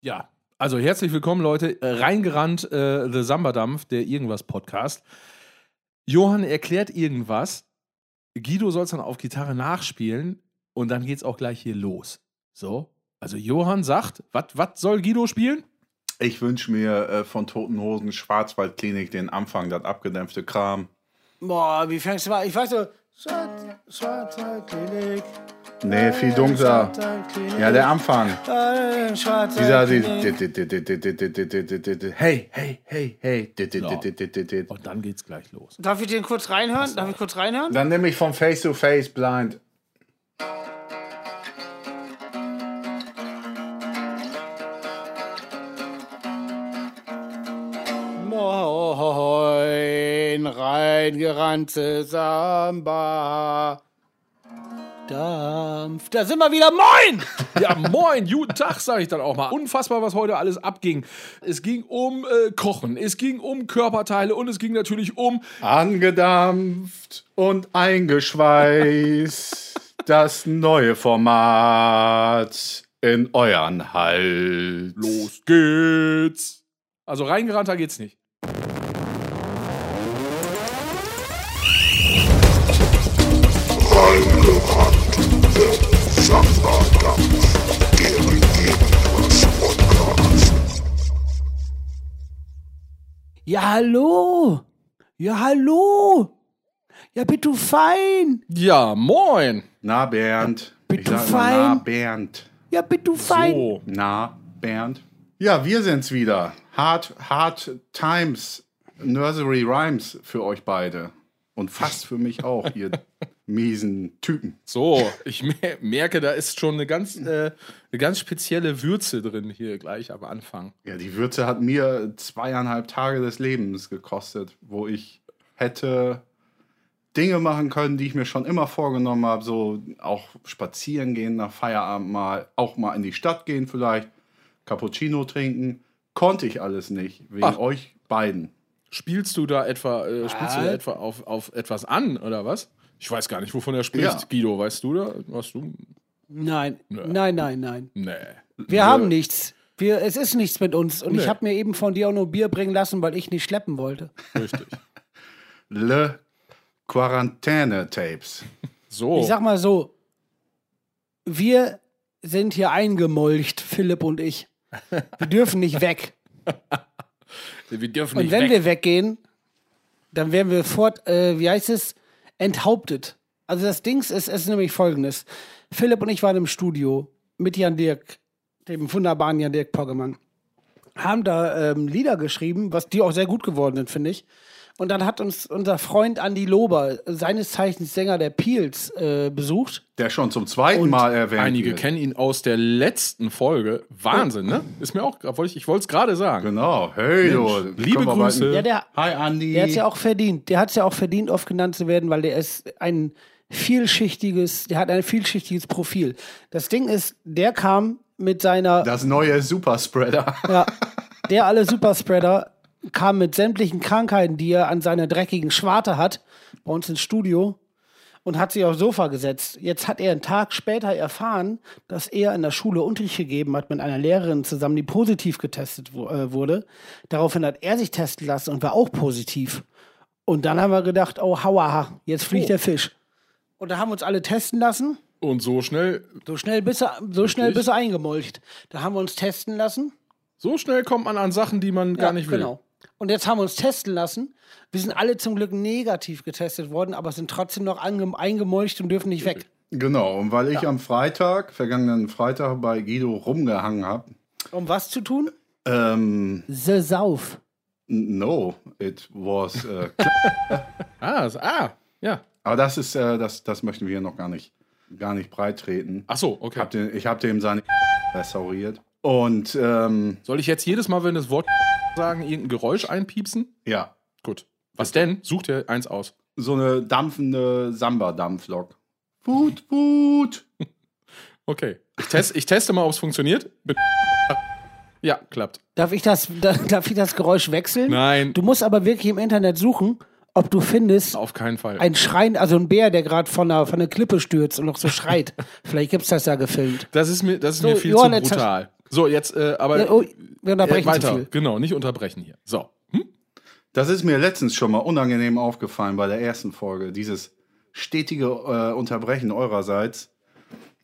Ja, also herzlich willkommen, Leute. Äh, Reingerannt, äh, The Samba-Dampf, der Irgendwas-Podcast. Johann erklärt irgendwas. Guido soll es dann auf Gitarre nachspielen und dann geht's auch gleich hier los. So, also Johann sagt, was soll Guido spielen? Ich wünsche mir äh, von Toten Hosen Schwarzwaldklinik den Anfang, das abgedämpfte Kram. Boah, wie fängst du mal? Ich weiß. Nee, viel dunkler. Ja, der Anfang. Äh, Dieser, die- hey, hey, hey, hey. Und dann geht's gleich los. Darf ich den kurz reinhören? Darf ich kurz reinhören? Dann nehme ich von Face to Face blind. Reingerannte Samba. Dampf. Da sind wir wieder. Moin! Ja, moin, guten Tag, sage ich dann auch mal. Unfassbar, was heute alles abging. Es ging um äh, Kochen, es ging um Körperteile und es ging natürlich um Angedampft und eingeschweißt. Das neue Format in euren Hals. Los geht's. Also reingerannter geht's nicht. Ja, hallo. Ja, hallo. Ja, bitte fein. Ja, moin. Na, Bernd. Sag immer, fein. Na, Bernd. Ja, bitte fein. So. Na, Bernd. Ja, wir sind's wieder. Hard, hard Times, Nursery Rhymes für euch beide. Und fast für mich auch, ihr miesen Typen. So, ich mer- merke, da ist schon eine ganz, äh, eine ganz spezielle Würze drin hier gleich am Anfang. Ja, die Würze hat mir zweieinhalb Tage des Lebens gekostet, wo ich hätte Dinge machen können, die ich mir schon immer vorgenommen habe. So auch spazieren gehen nach Feierabend mal, auch mal in die Stadt gehen vielleicht, Cappuccino trinken. Konnte ich alles nicht, wegen Ach. euch beiden. Spielst du da etwa, äh, spielst du da Was? etwa auf, auf etwas an, oder was? Ich weiß gar nicht, wovon er spricht. Ja. Guido, weißt du da? Hast du? Nein, nein, nein, nein. Nee. Wir haben nichts. Wir, es ist nichts mit uns. Und Nee. ich habe mir eben von dir auch nur Bier bringen lassen, weil ich nicht schleppen wollte. Richtig. Le Quarantäne Tapes. So. Ich sag mal so, wir sind hier eingemolcht, Philipp und ich. Wir dürfen nicht weg. wir dürfen Und nicht wenn weg. wir weggehen, dann werden wir fort, äh, wie heißt es, enthauptet. Also das Ding ist, es ist nämlich folgendes. Philipp und ich waren im Studio mit Jan Dirk, dem wunderbaren Jan Dirk Poggemann. Haben da ähm, Lieder geschrieben, was die auch sehr gut geworden sind, finde ich. Und dann hat uns unser Freund Andy Lober, seines Zeichens Sänger der Peels, äh, besucht. Der schon zum zweiten Und Mal erwähnt Einige wird. kennen ihn aus der letzten Folge. Wahnsinn, ne? Ist mir auch, wollte ich, ich wollte es gerade sagen. Genau. Hey, du. liebe Grüße. Ja, der, Hi, Andi. Der hat es ja auch verdient. Der hat es ja auch verdient, oft genannt zu werden, weil der ist ein vielschichtiges, der hat ein vielschichtiges Profil. Das Ding ist, der kam mit seiner, das neue Superspreader. ja, der alle Superspreader kam mit sämtlichen Krankheiten, die er an seiner dreckigen Schwarte hat, bei uns ins Studio und hat sich aufs Sofa gesetzt. Jetzt hat er einen Tag später erfahren, dass er in der Schule Unterricht gegeben hat mit einer Lehrerin zusammen, die positiv getestet äh, wurde. Daraufhin hat er sich testen lassen und war auch positiv. Und dann haben wir gedacht, oh, hauaha, jetzt fliegt Oh. der Fisch. Und da haben wir uns alle testen lassen. Und so schnell, So schnell bist du, so schnell bist du eingemolcht. Da haben wir uns testen lassen. so schnell kommt man an Sachen, die man gar nicht will. Genau. Und jetzt haben wir uns testen lassen. Wir sind alle zum Glück negativ getestet worden, aber sind trotzdem noch eingemolcht und dürfen nicht weg. Genau, und weil ich am Freitag, vergangenen Freitag bei Guido rumgehangen habe, Um was zu tun? ähm, The Sauf. no, it was, äh, Ah, ah, ja. Aber das ist, äh, das, das möchten wir noch gar nicht, gar nicht breit treten. Ach so, okay. Hab den, ich habe dem seine restauriert und, ähm, Soll ich jetzt jedes Mal, wenn das Wort sagen, irgendein Geräusch einpiepsen? ja, Gut. Was denn? Such dir eins aus. so eine dampfende Samba-Dampflok. Wut, wut. Okay. Ich, test, ich teste mal, ob es funktioniert. Ja, klappt. Darf ich das, da, darf ich das Geräusch wechseln? Nein. Du musst aber wirklich im Internet suchen, ob du findest, Auf keinen Fall. ein Schreien, also ein Bär, der gerade von einer, von einer Klippe stürzt und noch so schreit. Vielleicht gibt's das ja gefilmt. Das ist mir, das ist So, mir viel Johann, zu brutal. So, jetzt, äh, aber Ja, oh, wir äh, unterbrechen zu weiter. viel. Genau, nicht unterbrechen hier. So. Hm? Das ist mir letztens schon mal unangenehm aufgefallen bei der ersten Folge. Dieses stetige äh, Unterbrechen eurerseits.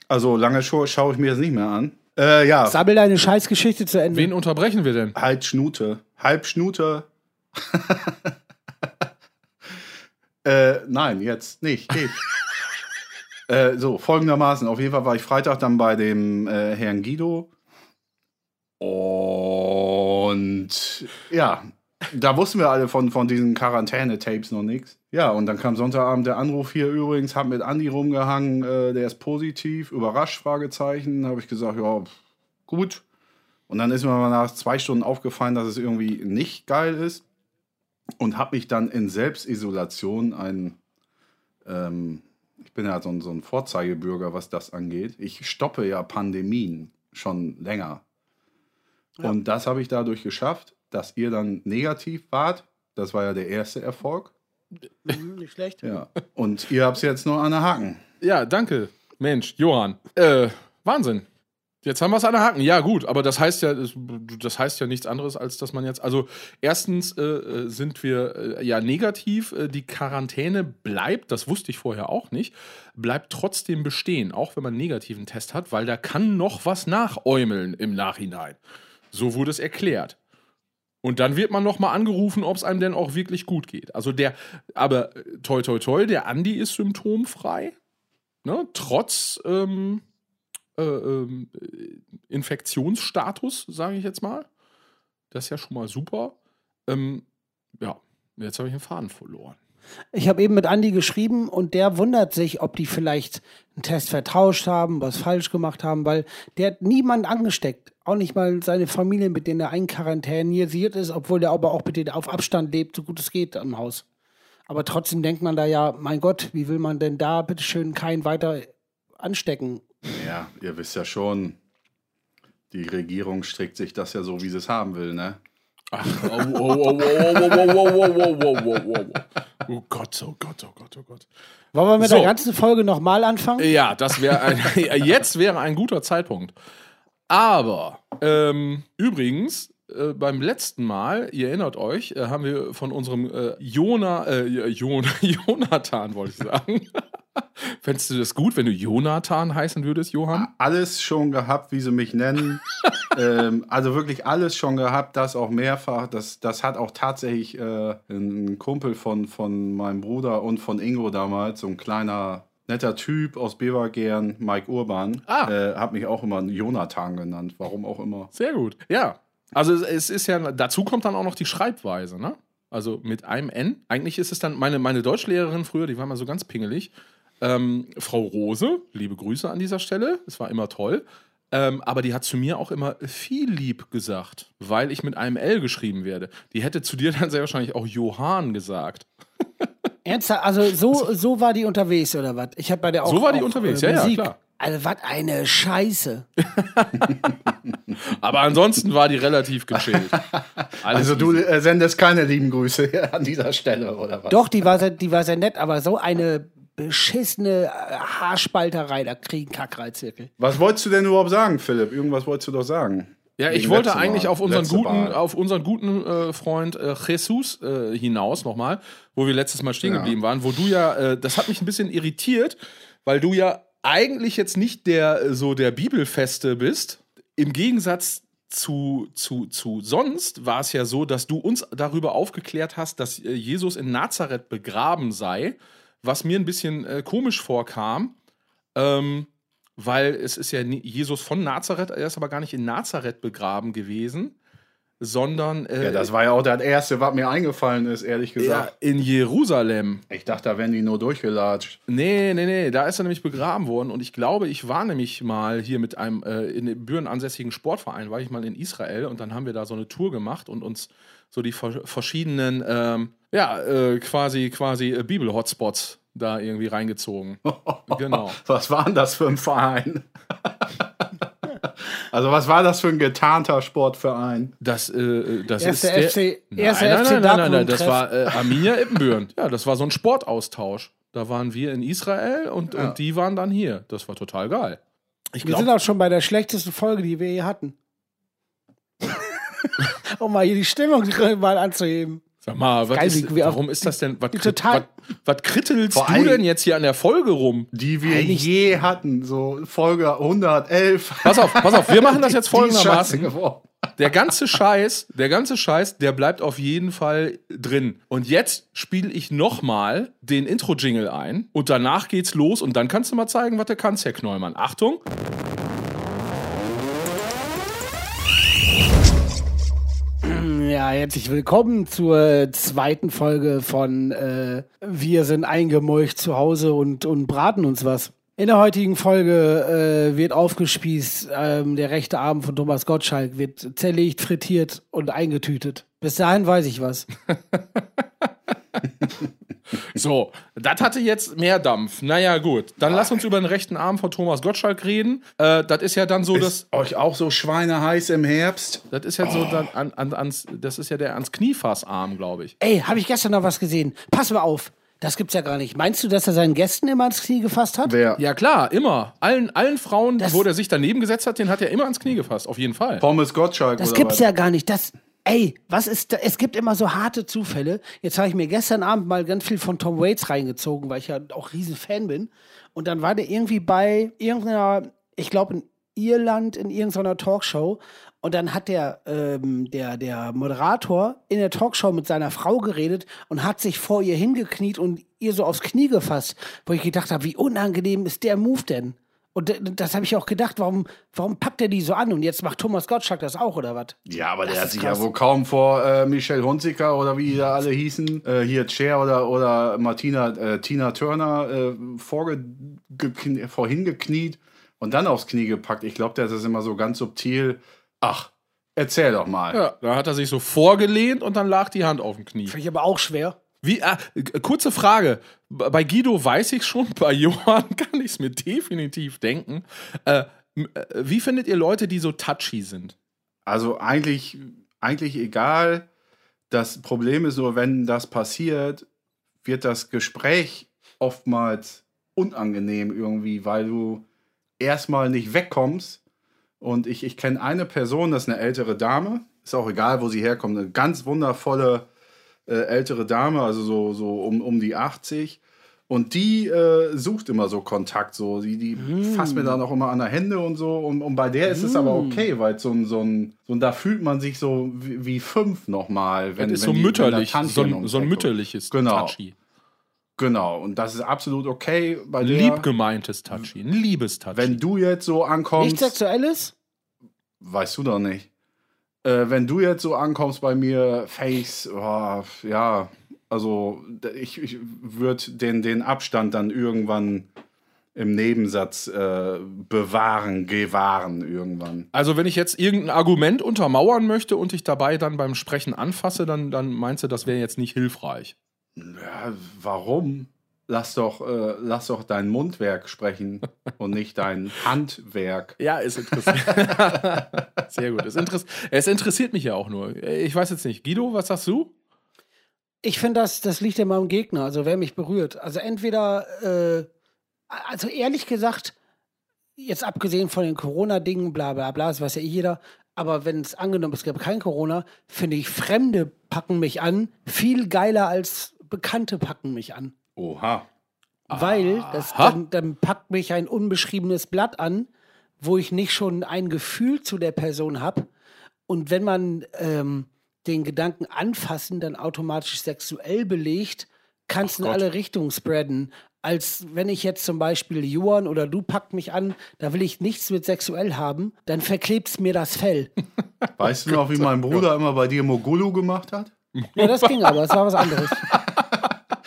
Also lange scha schaue ich mir das nicht mehr an. Äh, ja, Sammel deine Scheißgeschichte zu Ende. Wen unterbrechen wir denn? halt Schnute. Halb Schnute. äh, nein, jetzt nicht. Geht. äh, so, folgendermaßen. Auf jeden Fall war ich Freitag dann bei dem äh, Herrn Guido. Und ja, da wussten wir alle von, von diesen Quarantäne-Tapes noch nichts. Ja, und dann kam Sonntagabend der Anruf hier übrigens, hab mit Andi rumgehangen, äh, der ist positiv, überrascht, Fragezeichen. Habe ich gesagt, ja, pff, gut. Und dann ist mir mal nach zwei Stunden aufgefallen, dass es irgendwie nicht geil ist. Und habe mich dann in Selbstisolation ein, ähm, ich bin ja so ein, so ein Vorzeigebürger, was das angeht. Ich stoppe ja Pandemien schon länger. Und das habe ich dadurch geschafft, dass ihr dann negativ wart. Das war ja der erste Erfolg. Mhm, nicht schlecht. Ja. Und ihr habt es jetzt nur an der Haken. Ja, danke. Mensch, Johann. Äh, Wahnsinn. Jetzt haben wir es an der Haken. Ja, gut, aber das heißt ja, das, heißt ja nichts anderes, als dass man jetzt. Also, erstens äh, äh, sind wir äh, ja negativ. Äh, die Quarantäne bleibt, das wusste ich vorher auch nicht, bleibt trotzdem bestehen, auch wenn man einen negativen Test hat, weil da kann noch was nachäumeln im Nachhinein. So wurde es erklärt. Und dann wird man noch mal angerufen, ob es einem denn auch wirklich gut geht. Also der, aber äh, toi toi toi, der Andi ist symptomfrei, ne? trotz ähm, äh, ähm, äh, Infektionsstatus, sage ich jetzt mal. Das ist ja schon mal super. Ähm, ja, jetzt habe ich den Faden verloren. Ich habe eben mit Andi geschrieben und der wundert sich, ob die vielleicht einen Test vertauscht haben, was falsch gemacht haben, weil der hat niemand angesteckt. Auch nicht mal seine Familie, mit denen er einquarantänisiert ist, obwohl der aber auch mit denen auf Abstand lebt, so gut es geht am Haus. Aber trotzdem denkt man da ja, mein Gott, wie will man denn da bitteschön keinen weiter anstecken? Ja, ihr wisst ja schon, die Regierung strickt sich das ja so, wie sie es haben will, ne? Ach, oh, oh, oh, oh, oh, oh, oh, oh, oh, oh, oh, oh, oh. oh Gott, oh Gott, oh Gott, oh Gott. Wollen wir mit So. der ganzen Folge nochmal anfangen? Ja, das wäre ein, jetzt wäre ein guter Zeitpunkt. Aber ähm, übrigens, äh, beim letzten Mal, ihr erinnert euch, äh, haben wir von unserem äh, Jona, äh, Jon, Jonathan, wollte ich sagen. Fändest du das gut, wenn du Jonathan heißen würdest, Johann? Alles schon gehabt, wie sie mich nennen. ähm, also wirklich alles schon gehabt, das auch mehrfach. Das, das hat auch tatsächlich äh, ein Kumpel von, von meinem Bruder und von Ingo damals, so ein kleiner, netter Typ aus Bevergern, Mike Urban, Ah. äh, hat mich auch immer Jonathan genannt. Warum auch immer. Sehr gut. Ja. Also es, ist ja, dazu kommt dann auch noch die Schreibweise, ne? Also mit einem N. Eigentlich ist es dann, meine, meine Deutschlehrerin früher, die war mal so ganz pingelig. Ähm, Frau Rose, liebe Grüße an dieser Stelle, es war immer toll. Ähm, aber die hat zu mir auch immer viel lieb gesagt, weil ich mit einem L geschrieben werde. Die hätte zu dir dann sehr wahrscheinlich auch Johann gesagt. Ernsthaft? Also so, so war die unterwegs oder was? Ich habe bei der auch So war die auch, unterwegs, äh, ja, ja, klar. Also was eine Scheiße. Aber ansonsten war die relativ gechillt. Also du äh, sendest keine lieben Grüße an dieser Stelle, oder was? Doch, die war sehr, die war sehr nett, aber so eine beschissene äh, Haarspalterei, da kriegen Kackreizwirkel. Was wolltest du denn überhaupt sagen, Philipp? Irgendwas wolltest du doch sagen. Ja, ich wollte eigentlich auf unseren Letzte guten, Mal. auf unseren guten äh, Freund äh, Jesus äh, hinaus nochmal, wo wir letztes Mal stehen Ja. geblieben waren, wo du ja, äh, das hat mich ein bisschen irritiert, weil du ja eigentlich jetzt nicht der äh, so der Bibelfeste bist. Im Gegensatz zu, zu, zu sonst war es ja so, dass du uns darüber aufgeklärt hast, dass äh, Jesus in Nazareth begraben sei, was mir ein bisschen äh, komisch vorkam. Ähm, weil es ist ja Jesus von Nazareth, er ist aber gar nicht in Nazareth begraben gewesen, sondern äh, Ja, das war ja auch das Erste, was mir eingefallen ist, ehrlich ja, gesagt. in Jerusalem. Ich dachte, da wären die nur durchgelatscht. Nee, nee, nee, da ist er nämlich begraben worden und ich glaube, ich war nämlich mal hier mit einem äh, in Büren ansässigen Sportverein, war ich mal in Israel und dann haben wir da so eine Tour gemacht und uns so die ver verschiedenen, ähm, ja, äh, quasi, quasi äh, Bibel-Hotspots da irgendwie reingezogen. genau. Was war denn das für ein Verein? Also, was war das für ein getarnter Sportverein? Das, äh, das Erster ist der, FC erster nein, nein, FC nein, nein, nein, nein, das war äh, Arminia Ippenbüren. Ja, das war so ein Sportaustausch. Da waren wir in Israel und, und die waren dann hier. Das war total geil. Ich Wir sind auch schon bei der schlechtesten Folge, die wir je hatten. um mal hier die Stimmung mal anzuheben. Sag mal, was Geil, ist, wie- warum ist das denn? Was, total- was, was krittelst du allem- denn jetzt hier an der Folge rum? Die wir Eigentlich- je hatten, so Folge 111. Pass auf, pass auf, wir machen das jetzt folgendermaßen. Der ganze Scheiß, der ganze Scheiß, der bleibt auf jeden Fall drin. Und jetzt spiele ich nochmal den Intro-Jingle ein und danach geht's los und dann kannst du mal zeigen, was du kannst, Herr Knollmann. Achtung. Ja, herzlich willkommen zur zweiten Folge von äh, Wir sind eingemolcht zu Hause und, und braten uns was. In der heutigen Folge äh, wird aufgespießt, ähm, der rechte Arm von Thomas Gottschalk wird zerlegt, frittiert und eingetütet. Bis dahin weiß ich was. So, das hatte jetzt mehr Dampf. Naja, gut. Dann lass uns über den rechten Arm von Thomas Gottschalk reden. Äh, das ist ja dann so, dass. Euch auch so schweineheiß im Herbst? Das ist ja so dann an, an, ans, das ist ja der ans Kniefassarm, glaube ich. Ey, habe ich gestern noch was gesehen? Pass mal auf. Das gibt's ja gar nicht. Meinst du, dass er seinen Gästen immer ans Knie gefasst hat? Wer? Ja, klar, immer. Allen, allen Frauen, Das- wo der sich daneben gesetzt hat, den hat er immer ans Knie gefasst, auf jeden Fall. Pommes Gottschalk Das oder gibt's was? ja gar nicht. Das, ey, was ist da? Es gibt immer so harte Zufälle. Jetzt habe ich mir gestern Abend mal ganz viel von Tom Waits reingezogen, weil ich ja auch riesen Fan bin. Und dann war der irgendwie bei irgendeiner, ich glaube in Irland, in irgendeiner Talkshow. Und dann hat der, ähm, der, der Moderator in der Talkshow mit seiner Frau geredet und hat sich vor ihr hingekniet und ihr so aufs Knie gefasst. Wo ich gedacht habe, wie unangenehm ist der Move denn? Und das habe ich auch gedacht, warum, warum packt er die so an? Und jetzt macht Thomas Gottschalk das auch, oder was? Ja, aber der Das hat ist sich krass. ja wohl kaum vor äh, Michelle Hunziker oder wie die da alle hießen, äh, hier Cher oder, oder Martina, äh, Tina Turner äh, vorge vorhin gekniet und dann aufs Knie gepackt. Ich glaube, der ist das immer so ganz subtil. Ach, erzähl doch mal. Ja, da hat er sich so vorgelehnt und dann lag die Hand auf dem Knie. Finde ich aber auch schwer. Wie, ah, kurze Frage. Bei Guido weiß ich schon, bei Johann kann ich es mir definitiv denken. Äh, äh, wie findet ihr Leute, die so touchy sind? Also eigentlich, eigentlich egal. Das Problem ist nur, wenn das passiert, wird das Gespräch oftmals unangenehm irgendwie, weil du erstmal nicht wegkommst. Und ich, ich kenne eine Person, das ist eine ältere Dame, ist auch egal, wo sie herkommt, eine ganz wundervolle äh, ältere Dame, also so, so um, um die 80. Und die äh, sucht immer so Kontakt, so. Die, die fasst mir dann auch immer an der Hände und so. Und, und bei der ist es aber okay, weil so ein, so ein, so ein, da fühlt man sich so wie, wie fünf nochmal. Wenn, Das ist wenn so die- mütterlich, so ein, so ein mütterliches Genau. Touchy. Genau, und das ist absolut okay bei der. Lieb gemeintes Touchy, ein liebes Touchy. wenn du jetzt so ankommst. Nichts Sexuelles? Weißt du doch nicht. Äh, wenn du jetzt so ankommst bei mir, Face, oh, ja, also ich, ich würde den, den Abstand dann irgendwann im Nebensatz äh, bewahren, gewahren irgendwann. also wenn ich jetzt irgendein Argument untermauern möchte und dich dabei dann beim Sprechen anfasse, dann, dann meinst du, das wäre jetzt nicht hilfreich. Ja, warum? Lass doch, äh, lass doch dein Mundwerk sprechen und nicht dein Handwerk. Ja, es interessiert. Sehr gut. Es, interess es interessiert mich ja auch nur. Ich weiß jetzt nicht. Guido, was sagst du? Ich finde, das, das liegt immer am Gegner, also wer mich berührt. Also entweder, äh, also ehrlich gesagt, jetzt abgesehen von den Corona-Dingen, bla bla bla, das weiß ja eh jeder, aber wenn es angenommen, es gäbe kein Corona, finde ich, Fremde packen mich an, viel geiler als Bekannte packen mich an. Oha. Weil das, Aha. dann, dann packt mich ein unbeschriebenes Blatt an, wo ich nicht schon ein Gefühl zu der Person habe. Und wenn man ähm, den Gedanken anfassen dann automatisch sexuell belegt, kann es in alle Richtungen spreaden. Als wenn ich jetzt zum Beispiel Johann oder du packt mich an, da will ich nichts mit sexuell haben, dann verklebt's mir das Fell. Weißt du noch, wie mein Bruder immer bei dir Mogulu gemacht hat? Ja, das ging aber, das war was anderes.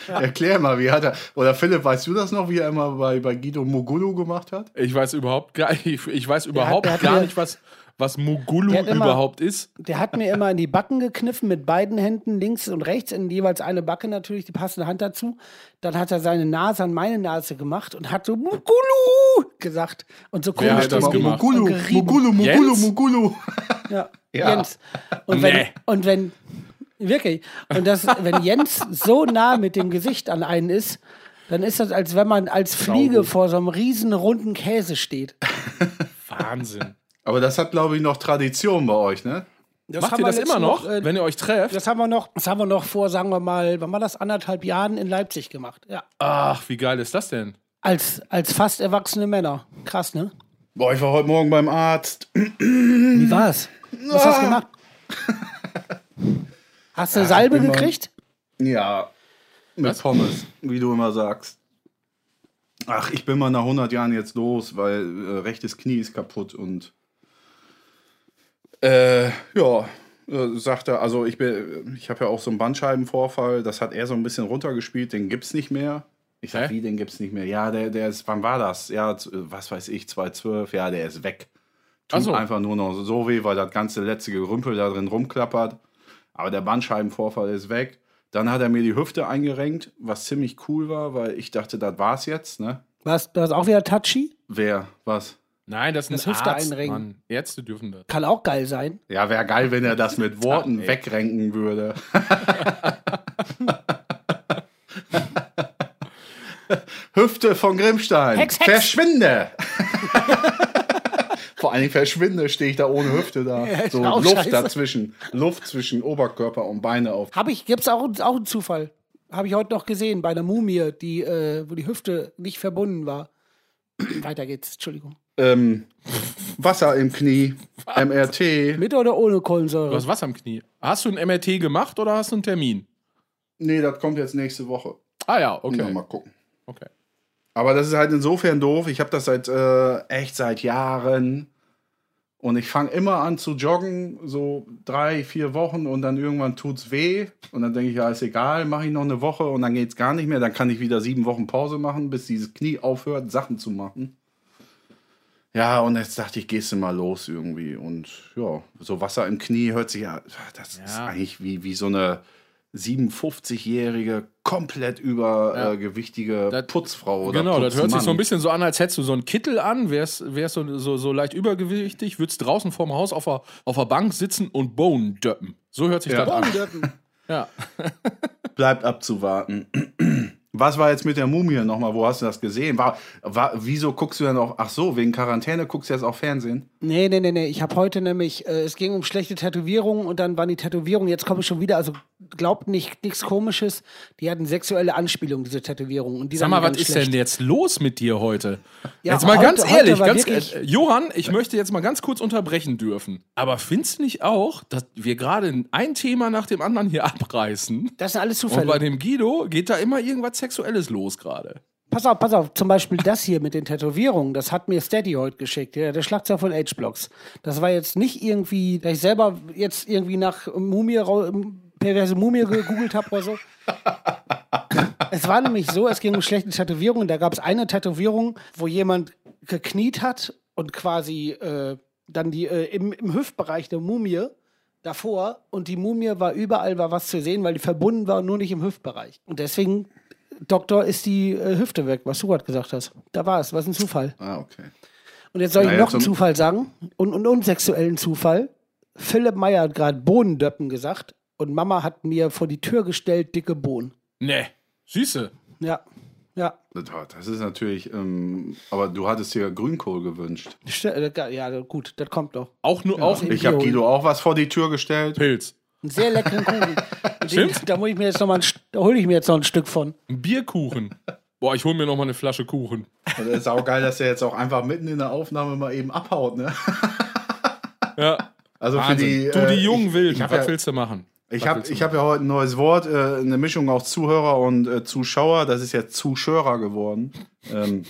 Erklär mal, wie hat er. Oder Philipp, weißt du das noch, wie er immer bei, bei Guido Mogulu gemacht hat? Ich weiß überhaupt gar, ich, ich weiß überhaupt der hat gar mir- nicht, was, was Mogulu Der immer- überhaupt ist. Der hat mir immer in die Backen gekniffen mit beiden Händen, links und rechts, in jeweils eine Backe natürlich, die passende Hand dazu. Dann hat er seine Nase an meine Nase gemacht und hat so Mugulu gesagt. Und so Wer komisch hat das gemacht? und Mogulu, gerieben. Mogulu, Mogulu, Jens? Mogulu. Ja, Ja. Jens. Und wenn, Nee. und wenn, wirklich, und das, wenn Jens so nah mit dem Gesicht an einen ist, dann ist das, als wenn man als Fliege vor so einem riesen runden Käse steht. Wahnsinn. Aber das hat, glaube ich, noch Tradition bei euch, ne? Das Macht haben ihr wir das immer noch, noch, äh, wenn ihr euch trefft? Das haben wir noch, das haben wir noch vor, sagen wir mal, wann war das? Anderthalb Jahren in Leipzig gemacht. Ja. Ach, wie geil ist das denn? Als, als fast erwachsene Männer. Krass, ne? Boah, ich war heute Morgen beim Arzt. Wie war's? Was hast du gemacht? Hast du Salbe bin mal- gekriegt? Ja, mit Pommes, wie du immer sagst. Ach, ich bin mal nach 100 Jahren jetzt los, weil äh, rechtes Knie ist kaputt und äh, ja, äh, sagt er, also ich bin, ich habe ja auch so einen Bandscheibenvorfall, das hat er so ein bisschen runtergespielt, den gibt's nicht mehr. Ich sag, Hä? wie, den gibt's nicht mehr? Ja, der, der ist, wann war das? Ja, z- was weiß ich, 2012, ja, der ist weg. Tut so. einfach nur noch so weh, weil das ganze letzte Gerümpel da drin rumklappert. Aber der Bandscheibenvorfall ist weg. Dann hat er mir die Hüfte eingerenkt, was ziemlich cool war, weil ich dachte, das war's jetzt, ne? Was, du hast auch wieder Touchy? Wer? Was? Nein, das ist Das ein Hüfte Arzt, einrenken. Mann. Ärzte dürfen das. Kann auch geil sein. Ja, wäre geil, wenn er das mit Worten ey. wegrenken würde. Hüfte von Grimmstein. Hex, Hex. Verschwinde! Vor allen Dingen verschwinde, stehe ich da ohne Hüfte da. ist So auch Luft scheiße. dazwischen. Luft zwischen Oberkörper und Beine auf. Hab ich, gibt's auch, auch einen Zufall. Habe ich heute noch gesehen bei einer Mumie, die, äh, wo die Hüfte nicht verbunden war. Weiter geht's, Entschuldigung. Ähm, Wasser im Knie, MRT. Mit oder ohne Kohlensäure? Du hast was am Knie. Hast du ein MRT gemacht oder hast du einen Termin? Nee, das kommt jetzt nächste Woche. Ah ja, Okay. okay. Mal gucken. okay. Aber das ist halt insofern doof. Ich habe das seit äh, echt seit Jahren. Und ich fange immer an zu joggen, so drei, vier Wochen und dann irgendwann tut's weh. Und dann denke ich, ja, ist egal, mache ich noch eine Woche und dann geht's gar nicht mehr. Dann kann ich wieder sieben Wochen Pause machen, bis dieses Knie aufhört, Sachen zu machen. Ja, und jetzt dachte ich, gehst du mal los irgendwie. Und ja, so Wasser im Knie hört sich ja, das ist Ja. eigentlich wie, wie so eine 57-jährige, komplett übergewichtige Das- Putzfrau oder Genau, das hört sich so ein Putzmann. bisschen so an, als hättest du so einen Kittel an, wärst, wärst so, so, so leicht übergewichtig, würdest draußen vorm Haus auf der, auf der Bank sitzen und Bone döppen. So hört sich Ja. das an. Döppen. Ja. Bleibt abzuwarten. Was war jetzt mit der Mumie nochmal? Wo hast du das gesehen? War, war, wieso guckst du denn auch? Ach so, wegen Quarantäne guckst du jetzt auch Fernsehen? Nee, nee, nee, nee. Ich habe heute nämlich, äh, es ging um schlechte Tätowierungen und dann waren die Tätowierungen, jetzt komme ich schon wieder, also glaubt nicht, nichts komisches. Die hatten sexuelle Anspielungen, diese Tätowierungen. Und die Sag mal, was ist schlecht. denn jetzt los mit dir heute? Ja, jetzt mal heute- ganz ehrlich, ganz äh, Johann, ich möchte jetzt mal ganz kurz unterbrechen dürfen. Aber findest du nicht auch, dass wir gerade ein Thema nach dem anderen hier abreißen? Das sind alles Und Zufälle. bei dem Guido geht da immer irgendwas Sexuelles los gerade. Pass auf, pass auf. Zum Beispiel das hier mit den Tätowierungen, das hat mir Steady heute geschickt, ja, der Schlagzeuger von H-Blocks. Das war jetzt nicht irgendwie, dass ich selber jetzt irgendwie nach Mumie, perverse Mumie gegoogelt habe oder so. es war nämlich so, es ging um schlechte Tätowierungen. Da gab es eine Tätowierung, wo jemand gekniet hat und quasi äh, dann die äh, im, im Hüftbereich der Mumie davor und die Mumie war überall war was zu sehen, weil die verbunden war, nur nicht im Hüftbereich. Und deswegen Doktor, ist die äh, Hüfte weg, was du gerade gesagt hast. Da war es, was ein Zufall. Ah, okay. Und jetzt soll ich Naja, noch einen Zufall sagen und einen unsexuellen Zufall. Philipp Meyer hat gerade Bohnendöppen gesagt und Mama hat mir vor die Tür gestellt, dicke Bohnen. Nee, süße. Ja, ja. Das ist natürlich, ähm, aber du hattest dir Grünkohl gewünscht. Äh, Ja, gut, das kommt doch. Auch nur auch Ja. Ich habe Guido auch was vor die Tür gestellt. Pilz. Einen sehr leckeren Kuchen. Den, da muss ich mir jetzt noch mal ein, da hole ich mir jetzt noch ein Stück von. Ein Bierkuchen. Boah, ich hol mir noch mal eine Flasche Kuchen. Und es ist auch geil, dass er jetzt auch einfach mitten in der Aufnahme mal eben abhaut, ne? Ja. Also für Wahnsinn. die. du, äh, die jungen ich- Wilden, Ich habe was ja, willst du machen? ich Was hab, ich ja heute ein neues Wort, äh, eine Mischung aus Zuhörer und äh, Zuschauer. Das ist jetzt Zuschörer geworden. Ähm,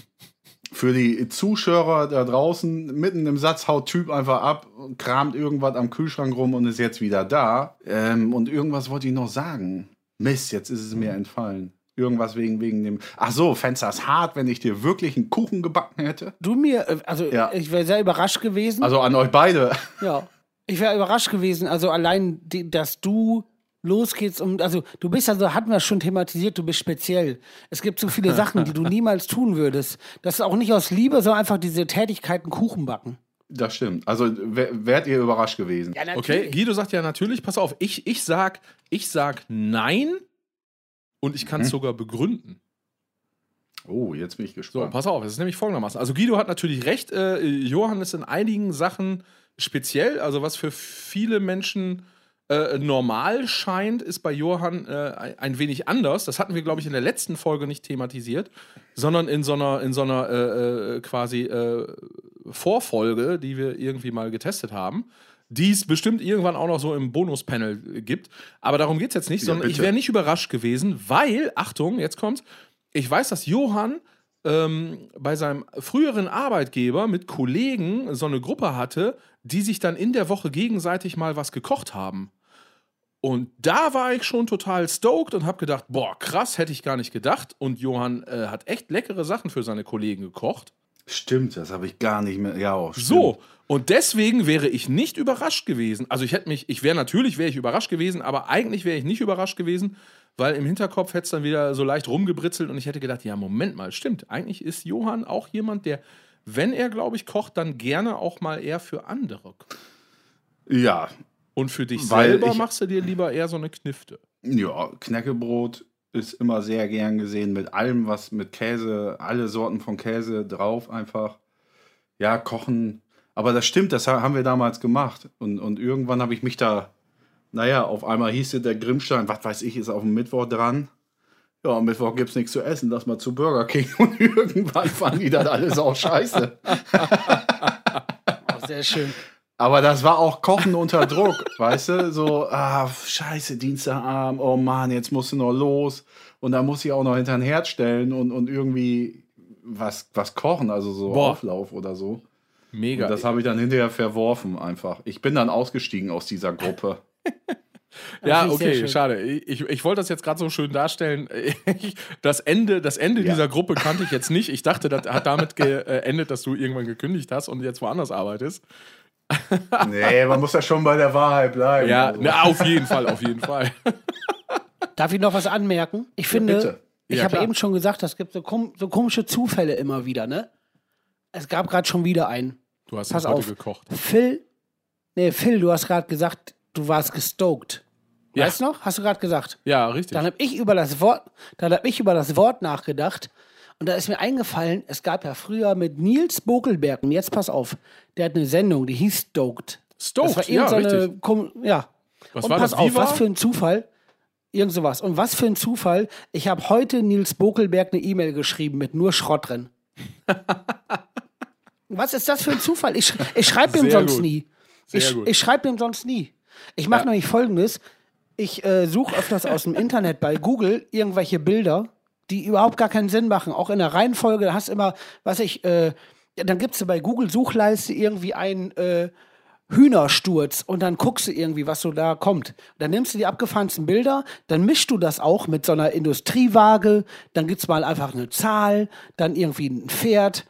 für die Zuschauer da draußen, mitten im Satz haut Typ einfach ab, kramt irgendwas am Kühlschrank rum und ist jetzt wieder da. Ähm, und irgendwas wollte ich noch sagen. Mist, jetzt ist es mir entfallen. Irgendwas wegen, wegen dem. Ach so, fändest du das hart, wenn ich dir wirklich einen Kuchen gebacken hätte? Du mir, äh, also Ja. ich wäre sehr überrascht gewesen. Also an euch beide. Ja. Ich wäre überrascht gewesen, also allein, dass du losgehst und, also du bist also, hatten wir schon thematisiert, du bist speziell. Es gibt so viele Sachen, die du niemals tun würdest. Das ist auch nicht aus Liebe, sondern einfach diese Tätigkeiten Kuchen backen. Das stimmt. Also wär- wärt ihr überrascht gewesen. Ja, Okay, Guido sagt ja natürlich, pass auf, ich, ich sag, ich sag nein und ich kann es sogar begründen. Oh, jetzt bin ich So, gespannt. pass auf, es ist nämlich folgendermaßen. Also Guido hat natürlich recht, äh, Johann ist in einigen Sachen speziell, also was für viele Menschen äh, normal scheint, ist bei Johann äh, ein- wenig anders. Das hatten wir, glaube ich, in der letzten Folge nicht thematisiert, sondern in so einer, in so einer äh, äh, quasi äh, Vorfolge, die wir irgendwie mal getestet haben. Die es bestimmt irgendwann auch noch so im Bonuspanel gibt. Aber darum geht es jetzt nicht, Ja, sondern ich bitte. wäre nicht überrascht gewesen, weil, Achtung, jetzt kommt's, ich weiß, dass Johann ähm, bei seinem früheren Arbeitgeber mit Kollegen so eine Gruppe hatte, die sich dann in der Woche gegenseitig mal was gekocht haben. Und da war ich schon total stoked und habe gedacht, boah, krass, hätte ich gar nicht gedacht. Und Johann äh, hat echt leckere Sachen für seine Kollegen gekocht. Stimmt, das habe ich gar nicht mehr. Ja, oh. So, und deswegen wäre ich nicht überrascht gewesen. Also ich hätte mich, ich wäre natürlich, wäre ich überrascht gewesen, aber eigentlich wäre ich nicht überrascht gewesen, weil im Hinterkopf hätte es dann wieder so leicht rumgebritzelt und ich hätte gedacht, ja, Moment mal, stimmt. Eigentlich ist Johann auch jemand, der, wenn er, glaube ich, kocht, dann gerne auch mal eher für andere. kocht. Ja, Und für dich Weil selber ich- machst du dir lieber eher so eine Knifte. ja, Knäckebrot ist immer sehr gern gesehen mit allem, was mit Käse, alle Sorten von Käse drauf einfach. Ja, kochen. Aber das stimmt, das ha- haben wir damals gemacht. Und, und irgendwann habe ich mich da, naja, auf einmal hieß es, der Grimmstein, was weiß ich, ist auf dem Mittwoch dran. Ja, am Mittwoch gibt es nichts zu essen, lass mal zu Burger King. Und irgendwann fanden die das alles auch scheiße. Oh, sehr schön. Aber das war auch Kochen unter Druck, weißt du? So, ah, scheiße, Dienstagabend, oh Mann, jetzt musst du noch los. Und dann muss ich auch noch hinter den Herd stellen und, und irgendwie was, was kochen, also so Boah. Auflauf oder so. Mega. Und das habe ich dann hinterher verworfen einfach. Ich bin dann ausgestiegen aus dieser Gruppe. Ja, okay, schade. Ich, ich wollte das jetzt gerade so schön darstellen. Das Ende, das Ende Ja. dieser Gruppe kannte ich jetzt nicht. Ich dachte, das hat damit geendet, dass du irgendwann gekündigt hast und jetzt woanders arbeitest. Nee, man muss ja schon bei der Wahrheit bleiben. Ja, also. na, auf jeden Fall, auf jeden Fall. Darf ich noch was anmerken? Ich finde, bitte. ich Ja, habe eben schon gesagt, es gibt so, kom so komische Zufälle immer wieder, ne? Es gab gerade schon wieder einen. Du hast Pass heute auf. gekocht. Phil, nee, Phil, du hast gerade gesagt, du warst gestoked. Ja. Weißt du noch? Hast du gerade gesagt. Ja, richtig. Dann habe ich über das Wort, dann habe ich über das Wort nachgedacht und da ist mir eingefallen, es gab ja früher mit Nils Bokelberg und jetzt pass auf, der hat eine Sendung, die hieß Stoked. Stoked, das war ja, so eine. Kom- ja. Was und war pass das? auf, Viva? was für ein Zufall. Irgend sowas. Und was für ein Zufall. Ich habe heute Nils Bokelberg eine E-Mail geschrieben mit nur Schrott drin. was ist das für ein Zufall? Ich, ich schreibe ihm sonst gut. nie. Sehr Ich, gut. ich schreibe ihm sonst nie. Ich mache nämlich folgendes. Ich äh, suche öfters aus dem Internet bei Google irgendwelche Bilder, die überhaupt gar keinen Sinn machen. Auch in der Reihenfolge, da hast du immer, was ich, äh, ja, dann gibst du bei Google Suchleiste irgendwie einen äh, Hühnersturz und dann guckst du irgendwie, was so da kommt. Dann nimmst du die abgefahrensten Bilder, dann mischst du das auch mit so einer Industriewaage, dann gibt's mal einfach eine Zahl, dann irgendwie ein Pferd,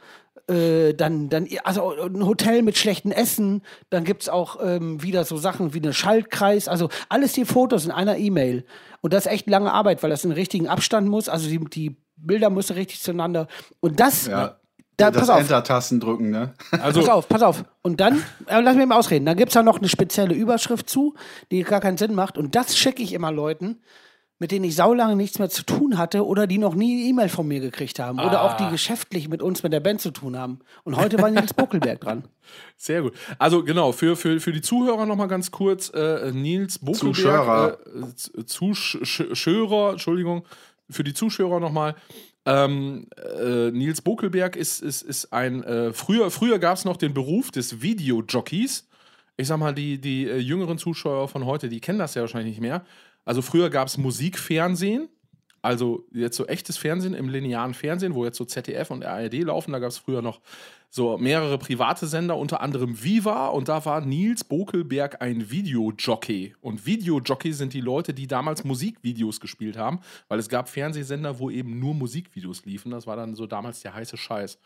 äh, dann, dann, also ein Hotel mit schlechtem Essen, dann gibt's auch ähm, wieder so Sachen wie eine Schaltkreis, also alles die Fotos in einer E-Mail. Und das ist echt lange Arbeit, weil das in richtigen Abstand muss, also die, die Bilder müssen richtig zueinander. Und das, Ja. Da, das pass auf, Enter-Tasten drücken, ne? Also, pass auf, pass auf. Und dann, äh, lass mich mal ausreden, dann gibt's da noch eine spezielle Überschrift zu, die gar keinen Sinn macht. Und das schicke ich immer Leuten, mit denen ich saulange nichts mehr zu tun hatte oder die noch nie eine E-Mail von mir gekriegt haben. Oder auch Ah. die geschäftlich mit uns, mit der Band zu tun haben. Und heute war Nils Buckelberg dran. Sehr gut. Also genau, für, für, für die Zuhörer noch mal ganz kurz, äh, Nils Buckelberg, Zuschauer. äh, Z- Zuschauer, Entschuldigung, für die Zuschauer noch mal. Ähm, äh, Nils Bokelberg ist, ist, ist ein, äh, früher, früher gab es noch den Beruf des Videojockeys. Ich sag mal, die, die äh, jüngeren Zuschauer von heute, die kennen das ja wahrscheinlich nicht mehr. Also früher gab es Musikfernsehen, also jetzt so echtes Fernsehen im linearen Fernsehen, wo jetzt so ZDF und ARD laufen. Da gab es früher noch so mehrere private Sender, unter anderem Viva. Und da war Nils Bokelberg ein Videojockey. Und Videojockey sind die Leute, die damals Musikvideos gespielt haben, weil es gab Fernsehsender, wo eben nur Musikvideos liefen. Das war dann so damals der heiße Scheiß.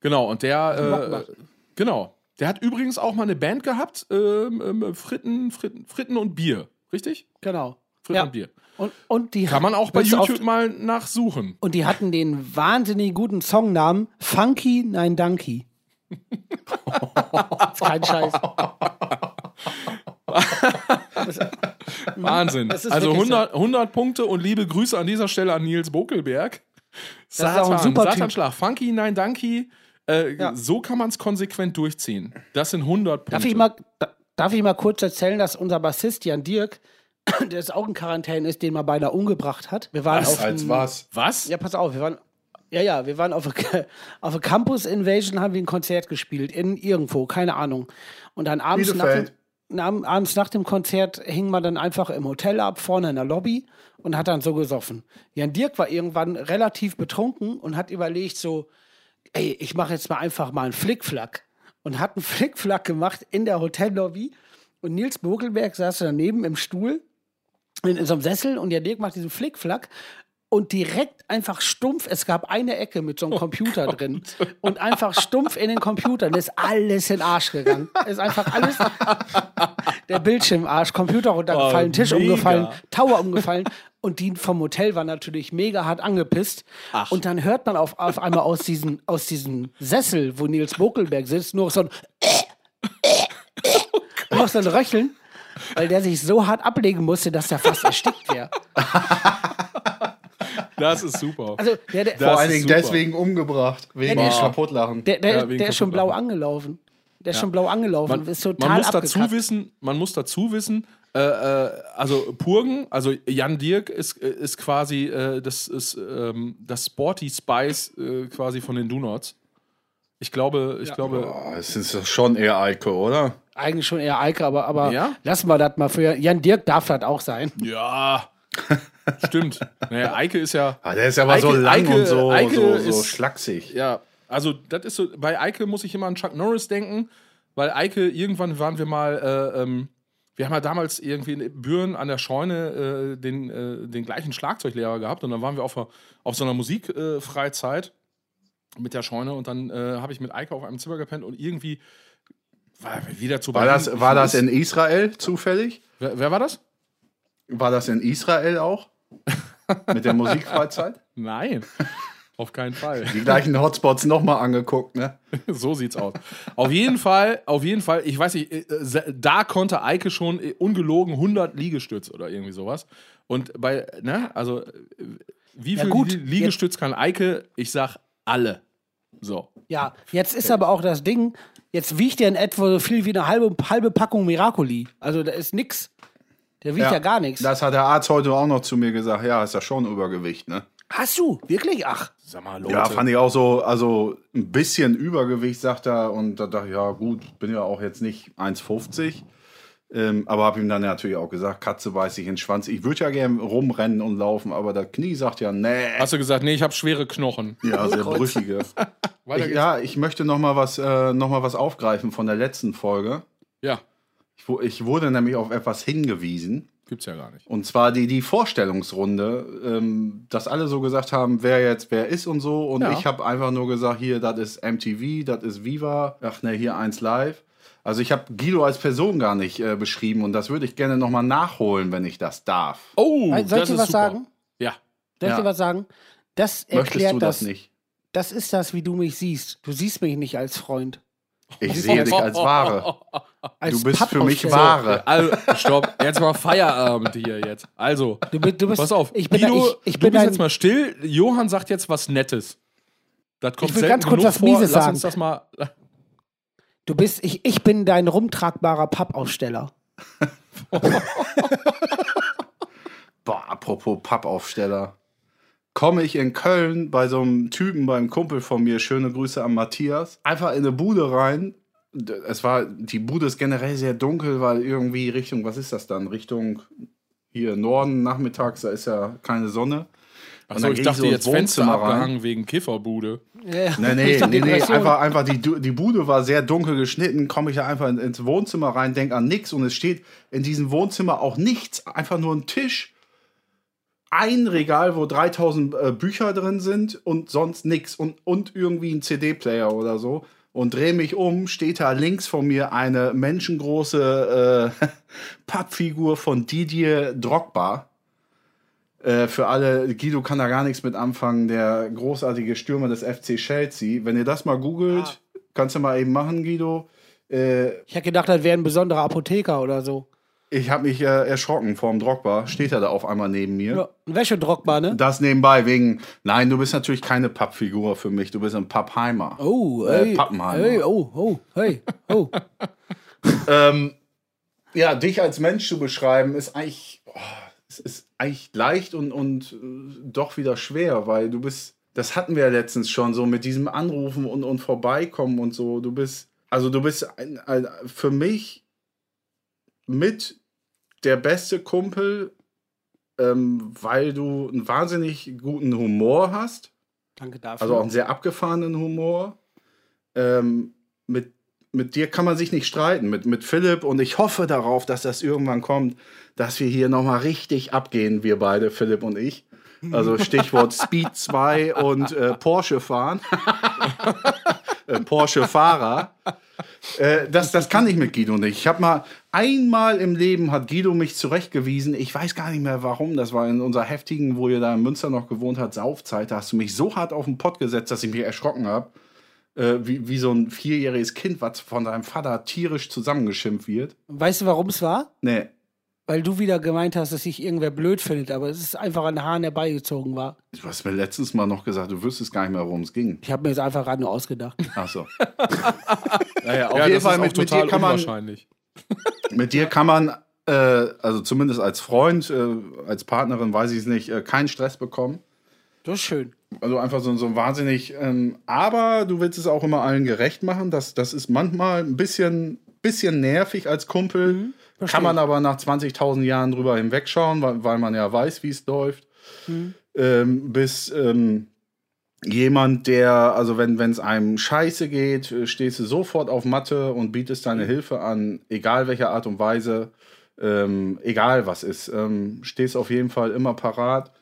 Genau, und der, äh, genau. Der hat übrigens auch mal eine Band gehabt, ähm, ähm, Fritten, Fritten, Fritten und Bier. Richtig? Genau. Fritten Ja. und Bier. Und, und die Kann man auch bei YouTube mal nachsuchen. Und die hatten den wahnsinnig guten Songnamen Funky Nein Donkey. ist kein Scheiß. Wahnsinn. Das Also wirklich so. 100, 100 Punkte und liebe Grüße an dieser Stelle an Nils Bokelberg. auch ein super. Satanschlag. Funky, nein, Danky. Äh, Ja. So kann man es konsequent durchziehen. Das sind 100 Punkte. Darf ich, mal, da- darf ich mal kurz erzählen, dass unser Bassist Jan Dirk, der ist auch in Quarantäne ist, den man beinahe umgebracht hat. Wir waren auf Als einem- was? Was? Ja, pass auf, wir waren. Ja, ja, wir waren auf der, auf der Campus Invasion, haben wir ein Konzert gespielt, in irgendwo, keine Ahnung. Und dann abends nach, dem, na, abends nach dem Konzert hing man dann einfach im Hotel ab, vorne in der Lobby und hat dann so gesoffen. Jan Dirk war irgendwann relativ betrunken und hat überlegt, so, ey, ich mache jetzt mal einfach mal einen Flickflack. Und hat einen Flickflack gemacht in der Hotellobby. Und Nils Bogelberg saß daneben im Stuhl in, in so einem Sessel und der Dirk macht diesen Flickflack und direkt einfach stumpf, es gab eine Ecke mit so einem Computer drin und einfach stumpf in den Computern ist alles in den Arsch gegangen. Ist einfach alles, der Bildschirm Arsch, Computer runtergefallen, Oh, Tisch mega. umgefallen, Tower umgefallen und die vom Hotel war natürlich mega hart angepisst. Und dann hört man auf, auf einmal aus diesem, aus diesem Sessel, wo Nils Bokelberg sitzt, nur so ein noch so ein Röcheln, weil der sich so hart ablegen musste, dass er fast erstickt wäre. Das ist super. Also der, der, Vor allen Dingen deswegen umgebracht. Wegen ist- Kaputtlachen. der, der, Ja, wegen der ist schon kaputt blau angelaufen. Der ist schon blau angelaufen. man, ist total man muss dazu wissen, man muss dazu wissen, äh, äh, also Purgen, also Jan Dirk ist, äh, ist quasi äh, das ist ähm, das Sporty Spice äh, quasi von den Donuts. Ich glaube, ich glaube, Boah, es ist doch schon eher Eike, oder? Eigentlich schon eher Eike, aber, aber Ja? lassen wir das mal für. Jan Dirk darf das auch sein. ja, stimmt. Naja, Eike ist ja, Ah, der ist aber Eike- so lang Eike- und so, Eike so, so ist- schlaksig. ja, also das ist so, bei Eike muss ich immer an Chuck Norris denken, weil Eike, irgendwann waren wir mal, äh, ähm, wir haben ja damals irgendwie in Büren an der Scheune äh, den, äh, den gleichen Schlagzeuglehrer gehabt und dann waren wir auf, auf so einer Musikfreizeit äh, Freizeit mit der Scheune und dann äh, habe ich mit Eike auf einem Zimmer gepennt und irgendwie war wieder zu War das, war das in Israel zufällig? wer, wer war das? War das in Israel auch? Mit der Musikfreizeit? Nein, auf keinen Fall. Die gleichen Hotspots nochmal angeguckt, ne? so sieht's aus. Auf jeden Fall, auf jeden Fall, ich weiß nicht, äh, da konnte Eike schon äh, ungelogen 100 Liegestütz oder irgendwie sowas. Und bei, ne, also, äh, wie Ja, viel gut. Li- Liegestütz kann Eike? Ich sag alle. So. Ja, jetzt ist aber auch das Ding, jetzt wiegt der in etwa so viel wie eine halbe, halbe Packung Miracoli. Also da ist nix. Der wiegt ja, gar nichts. Das hat der Arzt heute auch noch zu mir gesagt. Ja, ist ja schon Übergewicht, ne? Hast du? Wirklich? Ach. Sag mal, Leute. Ja, fand ich auch so, also ein bisschen Übergewicht, sagt er. Und da dachte ich, ja, gut, bin ja auch jetzt nicht 1,50. Ähm, aber habe ihm dann natürlich auch gesagt, Katze beißt sich in den Schwanz. Ich würde ja gerne rumrennen und laufen, aber das Knie sagt ja, nee. Hast du gesagt, nee, ich habe schwere Knochen. Ja, sehr brüchige. Ich, ja, ich möchte noch mal was, äh, noch mal was aufgreifen von der letzten Folge. Ja, Ich, ich wurde nämlich auf etwas hingewiesen. gibt's ja gar nicht. Und zwar die, die Vorstellungsrunde, ähm, dass alle so gesagt haben, wer jetzt wer ist und so. Und Ja. ich habe einfach nur gesagt, hier, das ist MTV, das ist Viva. Ach ne, hier eins live. Also ich habe Guido als Person gar nicht äh, beschrieben und das würde ich gerne noch mal nachholen, wenn ich das darf. Oh, Soll ich das dir ist was super. sagen? Ja. Soll ich Ja. dir was sagen? Das Möchtest erklärt du das das. nicht? Das ist das, wie du mich siehst. Du siehst mich nicht als Freund. Ich sehe dich als Ware. Als Du bist für mich. Ware. Also, stopp, jetzt mal Feierabend hier jetzt. Also, Du, bist- du bist, pass auf. Ich bin, Guido, ich, ich du bin bist ein, jetzt mal still. Johann sagt jetzt was Nettes. Das kommt Ich will ganz kurz was vor. Mieses Lass sagen. uns das mal. Du bist, ich, ich bin dein rumtragbarer Pappaufsteller. Boah, apropos Pappaufsteller. Komme ich in Köln bei so einem Typen, beim Kumpel von mir, schöne Grüße an Matthias, einfach in eine Bude rein. Es war, die Bude ist generell sehr dunkel, weil irgendwie Richtung, was ist das dann? Richtung hier Norden, nachmittags, da ist ja keine Sonne. Achso, ich dachte so ins jetzt Fenster Wohnzimmer rein. abgehangen wegen Kifferbude. Ja. Nee, nee, nee, nee, einfach, einfach die, die Bude war sehr dunkel geschnitten, komme ich da einfach in- ins Wohnzimmer rein, denk an nichts und es steht in diesem Wohnzimmer auch nichts, einfach nur ein Tisch, ein Regal, wo 3000 äh, Bücher drin sind und sonst nichts und, und irgendwie ein CD-Player oder so. Und drehe mich um, steht da links von mir eine menschengroße äh, Pappfigur von Didier Drogba. Äh, für alle, Guido kann da gar nichts mit anfangen, der großartige Stürmer des FC Chelsea. Wenn ihr das mal googelt, kannst du mal eben machen, Guido. Äh, Ich hätte gedacht, das wäre ein besonderer Apotheker oder so. Ich habe mich äh, erschrocken vorm Drogba. Steht er da auf einmal neben mir. Ja, ein Wäschedrockbar, ne? Das nebenbei wegen, nein, du bist natürlich keine Pappfigur für mich, du bist ein Pappheimer. Oh, Äh, ey. Pappenheimer. Hey, oh, oh, hey, oh. Ähm, ja, dich als Mensch zu beschreiben, ist eigentlich, oh, es ist eigentlich leicht und, und äh, doch wieder schwer, weil du bist, das hatten wir ja letztens schon, so mit diesem Anrufen und, und Vorbeikommen und so. Du bist, also du bist ein, ein, für mich mit der beste Kumpel, ähm, weil du einen wahnsinnig guten Humor hast. Danke dafür. Also auch einen sehr abgefahrenen Humor. Ähm, mit, mit dir kann man sich nicht streiten, mit, mit Philipp. Und ich hoffe darauf, dass das irgendwann kommt, dass wir hier nochmal richtig abgehen, wir beide, Philipp und ich. Also Stichwort Speed 2 und äh, Porsche fahren. äh, Porsche-Fahrer. Äh, das, das kann ich mit Guido nicht. Ich habe mal einmal im Leben hat Guido mich zurechtgewiesen. Ich weiß gar nicht mehr warum. Das war in unserer heftigen, wo ihr da in Münster noch gewohnt habt, Saufzeit. Da hast du mich so hart auf den Pott gesetzt, dass ich mich erschrocken habe. Äh, wie, wie so ein vierjähriges Kind, was von deinem Vater tierisch zusammengeschimpft wird. weißt du, warum es war? Nee. Weil du wieder gemeint hast, dass sich irgendwer blöd findet, aber es ist einfach an den Haaren herbeigezogen war. Du hast mir letztens mal noch gesagt, du wüsstest gar nicht mehr, worum es ging. Ich habe mir jetzt einfach gerade nur ausgedacht. Ach so. naja, auf Ja, jeden das Fall mit, mit total dir kann man. Mit dir kann man, äh, also zumindest als Freund, äh, als Partnerin, weiß ich es nicht, äh, keinen Stress bekommen. Das ist schön. Also einfach so, so wahnsinnig. Ähm, aber du willst es auch immer allen gerecht machen. Das, das ist manchmal ein bisschen, bisschen nervig als Kumpel. verstehe kann man aber nach 20.000 Jahren drüber hinwegschauen, weil, weil man ja weiß, wie es läuft. Ähm, bis ähm, jemand, der, also wenn es einem scheiße geht, äh, stehst du sofort auf Matte und bietest deine Hilfe an, egal welcher Art und Weise, ähm, egal was ist. Ähm, stehst auf jeden Fall immer parat.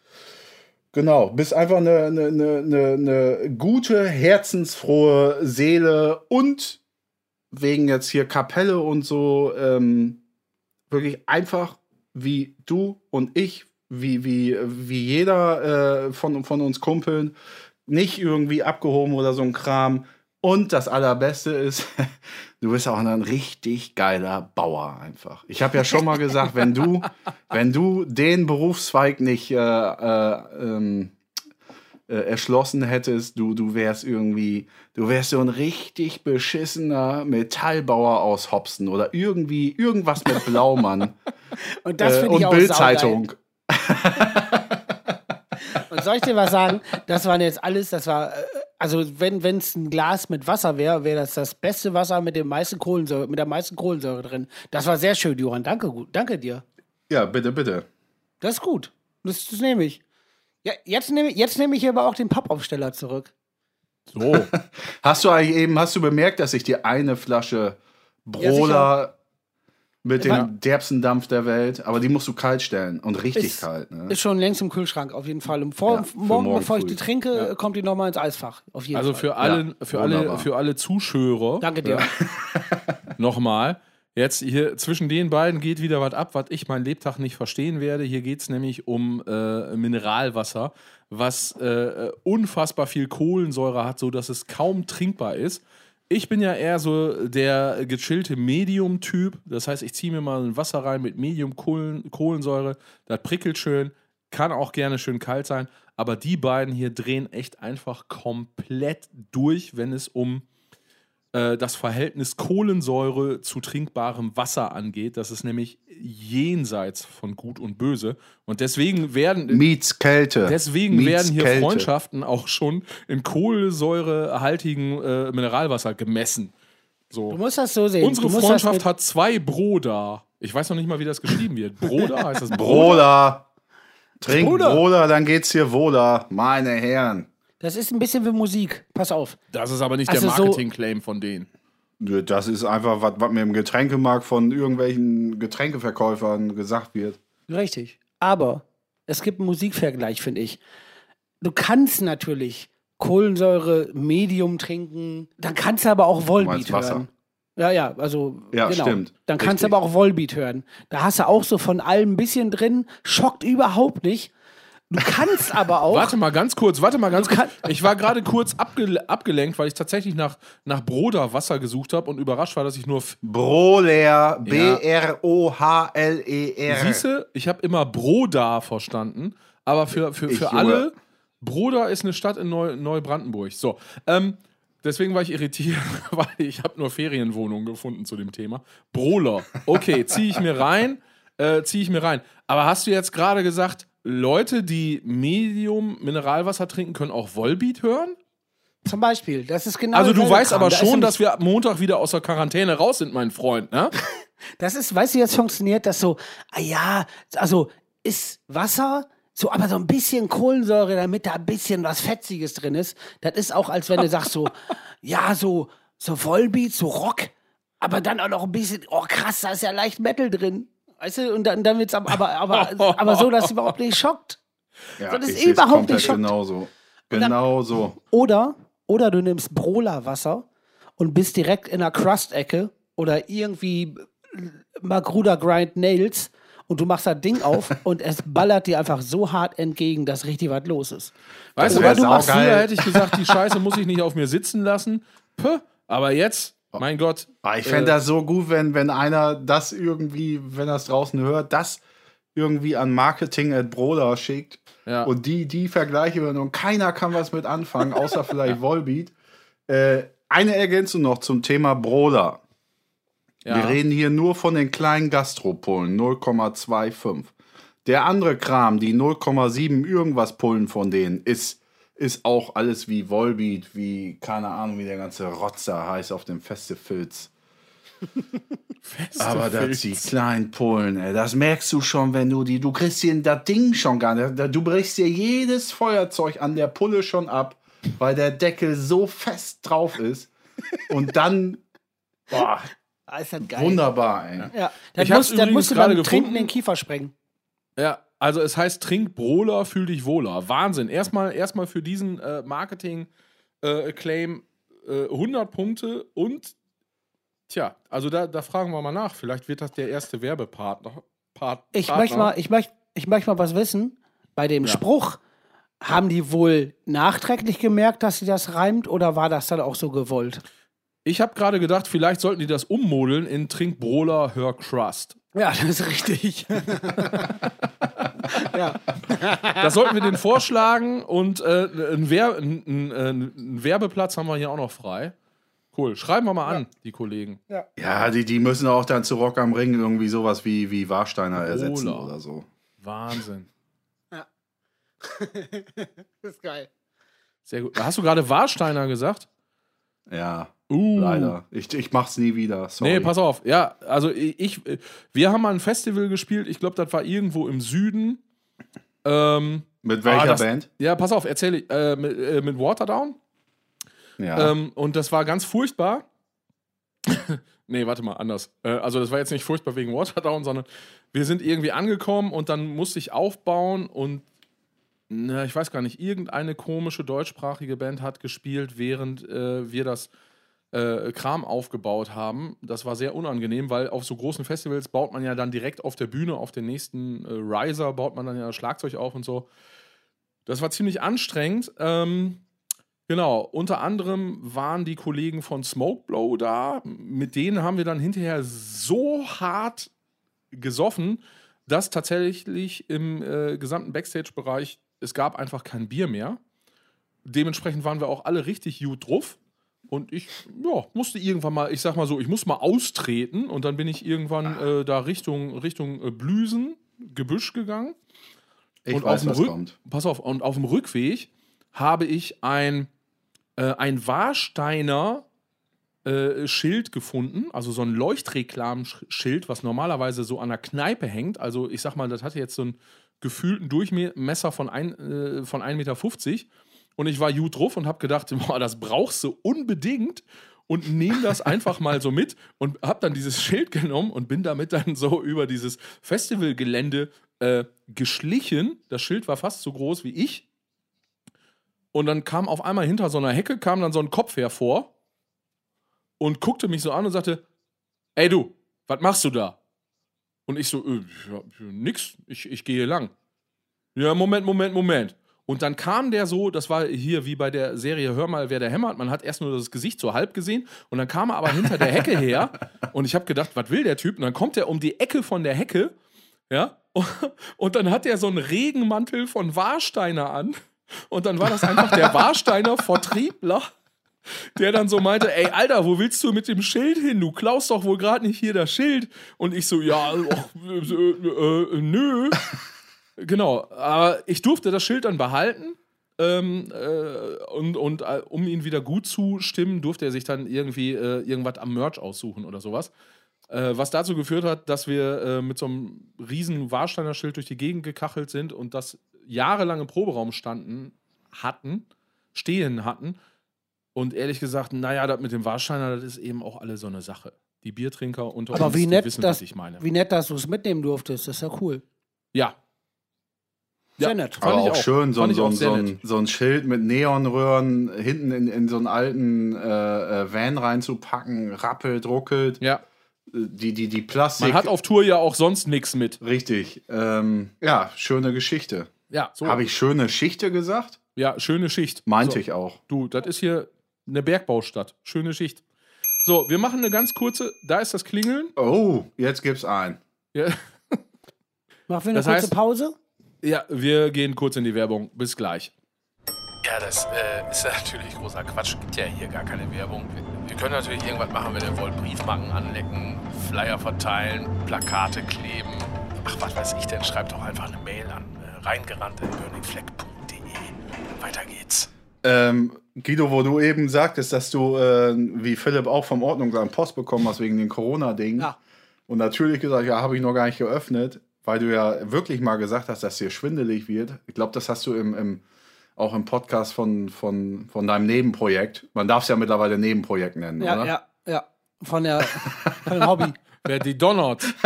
Genau, bist einfach eine, eine, eine, eine, gute, herzensfrohe Seele und wegen jetzt hier Kapelle und so, ähm, wirklich einfach wie du und ich, wie, wie, wie jeder äh, von, von uns Kumpeln, nicht irgendwie abgehoben oder so ein Kram. Und das Allerbeste ist, du bist auch ein richtig geiler Bauer einfach. Ich habe ja schon mal gesagt, wenn du, wenn du den Berufszweig nicht äh, äh, ähm, äh, erschlossen hättest, du, du wärst irgendwie, du wärst so ein richtig beschissener Metallbauer aus Hopsten oder irgendwie irgendwas mit Blaumann Und das äh, und Bildzeitung. Und soll ich dir was sagen? Das waren jetzt alles, das war, äh, also wenn es ein Glas mit Wasser wäre, wäre das das beste Wasser mit dem meisten Kohlensäure, mit der meisten Kohlensäure drin. Das war sehr schön, Johann. Danke, gut. Danke dir. Ja, bitte, bitte. Das ist gut. Das, das nehme ich. Ja, jetzt nehme jetzt nehme ich aber auch den Pappaufsteller zurück. So. Hast du eigentlich eben, hast du bemerkt, dass ich dir eine Flasche Brola mit Ja. dem derbsten Dampf der Welt, aber die musst du kalt stellen und richtig Ist- kalt. Ne? Ist schon längst im Kühlschrank, auf jeden Fall. Und vor, Ja, morgen, morgen bevor ich die trinke, kommt die nochmal ins Eisfach. Auf jeden Also Fall. für alle, für alle, für alle Zuschauer Danke dir. nochmal. Jetzt hier zwischen den beiden geht wieder was ab, was ich mein Lebtag nicht verstehen werde. Hier geht es nämlich um äh, Mineralwasser, was äh, unfassbar viel Kohlensäure hat, sodass es kaum trinkbar ist. Ich bin ja eher so der gechillte Medium-Typ. Das heißt, ich ziehe mir mal ein Wasser rein mit Medium-Kohlensäure. Das prickelt schön, kann auch gerne schön kalt sein. Aber die beiden hier drehen echt einfach komplett durch, wenn es um äh, das Verhältnis Kohlensäure zu trinkbarem Wasser angeht. Das ist nämlich jenseits von Gut und Böse. Und deswegen werden. Meets Kälte. Deswegen Meets werden hier Kälte. Freundschaften auch schon in kohlensäurehaltigen äh, Mineralwasser gemessen. Du So. musst das so sehen. Unsere du Freundschaft hat zwei Broda. Ich weiß noch nicht mal, wie das geschrieben wird. Broda heißt das Broda? Brola. Trink Bruder. Brola, dann geht's hier wohler. Meine Herren. Das ist ein bisschen wie Musik. Pass auf. Das ist aber nicht Also der so- Marketing-Claim von denen. Das ist einfach, was, was mir im Getränkemarkt von irgendwelchen Getränkeverkäufern gesagt wird. Richtig. Aber es gibt einen Musikvergleich, finde ich. Du kannst natürlich Kohlensäure Medium trinken, dann kannst du aber auch Volbeat hören. Ja, ja, also Ja, genau. stimmt. Dann kannst du aber auch Volbeat hören. Da hast du auch so von allem ein bisschen drin, schockt überhaupt nicht. Du kannst aber auch. Warte mal ganz kurz, warte mal ganz kurz. Ich war gerade kurz abge abgelenkt, weil ich tatsächlich nach, nach Broder Wasser gesucht habe und überrascht war, dass ich nur. Broler, B-R-O-H-L-E-R. Siehste, ich habe immer Broda verstanden, aber für, für, Ich, für Junge. alle, Broda ist eine Stadt in Neu Neubrandenburg. So, ähm, deswegen war ich irritiert, weil ich habe nur Ferienwohnungen gefunden zu dem Thema. Broler, okay, ziehe ich mir rein, äh, ziehe ich mir rein. Aber hast du jetzt gerade gesagt, Leute, die Medium Mineralwasser trinken, können auch Volbeat hören? Zum Beispiel. Das ist genau Also du weißt Kram. aber Da schon, dass wir ab Montag wieder aus der Quarantäne raus sind, mein Freund, ne? Das ist, weißt du, wie das funktioniert, dass so, ah ja, also ist Wasser, so, aber so ein bisschen Kohlensäure, damit da ein bisschen was Fetziges drin ist. Das ist auch, als wenn du sagst so, ja, so, so Vollbeat, so Rock, aber dann auch noch ein bisschen, oh krass, da ist ja leicht Metal drin. Weißt du, und dann, dann wird's aber, aber, aber, aber so, dass es überhaupt nicht schockt. Ja, Das ist ich seh's überhaupt komplett nicht schockt. genauso. dann- Genauso. Oder, oder du nimmst Brola-Wasser und bist direkt in der Crust-Ecke oder irgendwie Magruder Grind Nails und du machst das Ding auf und es ballert dir einfach so hart entgegen, dass richtig was los ist. Weißt du, wär was du machst? Früher hätte ich gesagt, die Scheiße muss ich nicht auf mir sitzen lassen. Puh, aber jetzt, mein Gott. Ah, Ich äh, fände das so gut, wenn, wenn einer das irgendwie, wenn er es draußen hört, das irgendwie an Marketing at Broder schickt Ja. und die, die Vergleiche hören und keiner kann was mit anfangen, außer vielleicht Volbeat. Äh, eine Ergänzung noch zum Thema Broder. ja. Wir reden hier nur von den kleinen Gastropolen, 0,25. Der andere Kram, die 0,7 irgendwas Pullen von denen, ist, ist auch alles wie Volbeat, wie, keine Ahnung, wie der ganze Rotzer heißt auf den Festivals. Aber das die kleinen Pullen, ey, das merkst du schon, wenn du die, du kriegst dir das Ding schon gar nicht, du brichst dir jedes Feuerzeug an der Pulle schon ab, weil der Deckel so fest drauf ist. Und dann, boah, Ah, ist das geil. wunderbar, ey. Ja, das Ich das übrigens musst du gerade beim Trinken den Kiefer sprengen. Ja, also es heißt Trink Broler, fühl dich wohler. Wahnsinn. Erstmal, erstmal für diesen äh, Marketing-Claim äh, 100 Punkte und tja, also da, da fragen wir mal nach. Vielleicht wird das der erste Werbepartner. Part, Ich Partner. möchte mal, ich möchte, ich möchte mal was wissen. Bei dem Ja. Spruch, haben die wohl nachträglich gemerkt, dass sie das reimt oder war das dann auch so gewollt? Ich habe gerade gedacht, vielleicht sollten die das ummodeln in Trink Broler, hör Crust. Ja, das ist richtig. ja. Das sollten wir denen vorschlagen und äh, einen, Wer ein, ein, ein Werbeplatz haben wir hier auch noch frei. Cool. Schreiben wir mal an, die Kollegen. Ja, die, die müssen auch dann zu Rock am Ring irgendwie sowas wie, wie Warsteiner ersetzen oder so. Wahnsinn. Das ist geil. Sehr gut. Hast du gerade Warsteiner gesagt? Ja, Uh. leider. Ich, ich mach's nie wieder. Sorry. Nee, pass auf. Ja, also ich, wir haben mal ein Festival gespielt. Ich glaube, das war irgendwo im Süden. Ähm, Mit welcher Ah, das- Band? ja, pass auf, erzähle ich. Äh, mit, äh, mit Waterdown. Ja. Ähm, und das war ganz furchtbar. nee, warte mal, anders. Äh, also, das war jetzt nicht furchtbar wegen Waterdown, sondern wir sind irgendwie angekommen und dann musste ich aufbauen und na, ich weiß gar nicht, irgendeine komische deutschsprachige Band hat gespielt, während äh, wir das äh, Kram aufgebaut haben. Das war sehr unangenehm, weil auf so großen Festivals baut man ja dann direkt auf der Bühne, auf den nächsten äh, Riser, baut man dann ja Schlagzeug auf und so. Das war ziemlich anstrengend. Ähm, Genau, unter anderem waren die Kollegen von Smokeblow da. Mit denen haben wir dann hinterher so hart gesoffen, dass tatsächlich im äh, gesamten Backstage-Bereich es gab einfach kein Bier mehr. Dementsprechend waren wir auch alle richtig gut drauf. Und ich ja, musste irgendwann mal, ich sag mal so, ich muss mal austreten und dann bin ich irgendwann äh, da Richtung, Richtung äh, Blüsen, Gebüsch gegann. ich und weiß, auf dem kommt. Pass auf, und auf dem Rückweg habe ich ein, äh, ein Warsteiner äh, Schild gefunden, also so ein Leuchtreklamschild, was normalerweise so an der Kneipe hängt. Also ich sag mal, das hatte jetzt so einen gefühlten Durchmesser von, ein, äh, von 1,50 Meter. Und ich war gut drauf und habe gedacht, boah, das brauchst du unbedingt. Und nehme das einfach mal so mit und habe dann dieses Schild genommen und bin damit dann so über dieses Festivalgelände äh, geschlichen. Das Schild war fast so groß wie ich. Und dann kam auf einmal hinter so einer Hecke, kam dann so ein Kopf hervor und guckte mich so an und sagte, ey du, was machst du da? Und ich so, äh, nix, ich, ich gehe lang. Ja, Moment, Moment, Moment. Und dann kam der so, das war hier wie bei der Serie Hör mal, wer der hämmert. Man hat erst nur das Gesicht so halb gesehen und dann kam er aber hinter der Hecke her und ich habe gedacht, was will der Typ? Und dann kommt er um die Ecke von der Hecke, ja, und dann hat er so einen Regenmantel von Warsteiner an und dann war das einfach der Warsteiner Vertriebler, der dann so meinte, ey, Alter, wo willst du mit dem Schild hin? Du klaust doch wohl gerade nicht hier das Schild. Und ich so, ja, och, äh, äh, nö. Genau, aber ich durfte das Schild dann behalten. Ähm, äh, und und äh, um ihn wieder gut zu stimmen, durfte er sich dann irgendwie äh, irgendwas am Merch aussuchen oder sowas. Äh, was dazu geführt hat, dass wir äh, mit so einem riesen Warsteiner Schild durch die Gegend gekachelt sind und das jahrelang im Proberaum standen hatten, stehen hatten. Und ehrlich gesagt, naja, das mit dem Warsteiner, das ist eben auch alle so eine Sache. Die Biertrinker unter Aber uns, wie die nett, wissen, dass, was ich meine. wie nett, dass du es mitnehmen durftest. Das ist ja cool. Ja, Sehr Ja. nett. Fand Aber ich auch, auch. schön, so, so, so, ein, so ein Schild mit Neonröhren hinten in, in so einen alten äh, äh, Van reinzupacken, rappelt, ruckelt. ja. Die, die, die Plastik. Man hat auf Tour ja auch sonst nichts mit. Richtig. Ähm, ja, schöne Geschichte. Ja, so. Habe ich schöne Schichte gesagt? Ja, schöne Schicht. Meinte so. ich auch. Du, das ist hier eine Bergbaustadt. Schöne Schicht. So, wir machen eine ganz kurze. Da ist das Klingeln. Oh, jetzt gibt's ein. Ja, Machen wir eine Das kurze heißt- Pause? Ja, wir gehen kurz in die Werbung. Bis gleich. Ja, das äh, ist ja natürlich großer Quatsch. Gibt ja hier gar keine Werbung. Wir, wir können natürlich irgendwas machen, wenn ihr wollt. Briefmarken anlecken, Flyer verteilen, Plakate kleben. Ach, was weiß ich denn? Schreibt doch einfach eine Mail an äh, reingerannt.burningfleck.de. Weiter geht's. Ähm, Guido, wo du eben sagtest, dass du, äh, wie Philipp, auch vom Ordnungsamt Post bekommen hast wegen den Corona-Dingen. Ja. Und natürlich gesagt, ja, habe ich noch gar nicht geöffnet, weil du ja wirklich mal gesagt hast, dass dir schwindelig wird. Ich glaube, das hast du im, im, auch im Podcast von, von, von deinem Nebenprojekt. Man darf es ja mittlerweile Nebenprojekt nennen, Ja, oder? ja, ja. Von, der, von dem Hobby. Wer die donnert.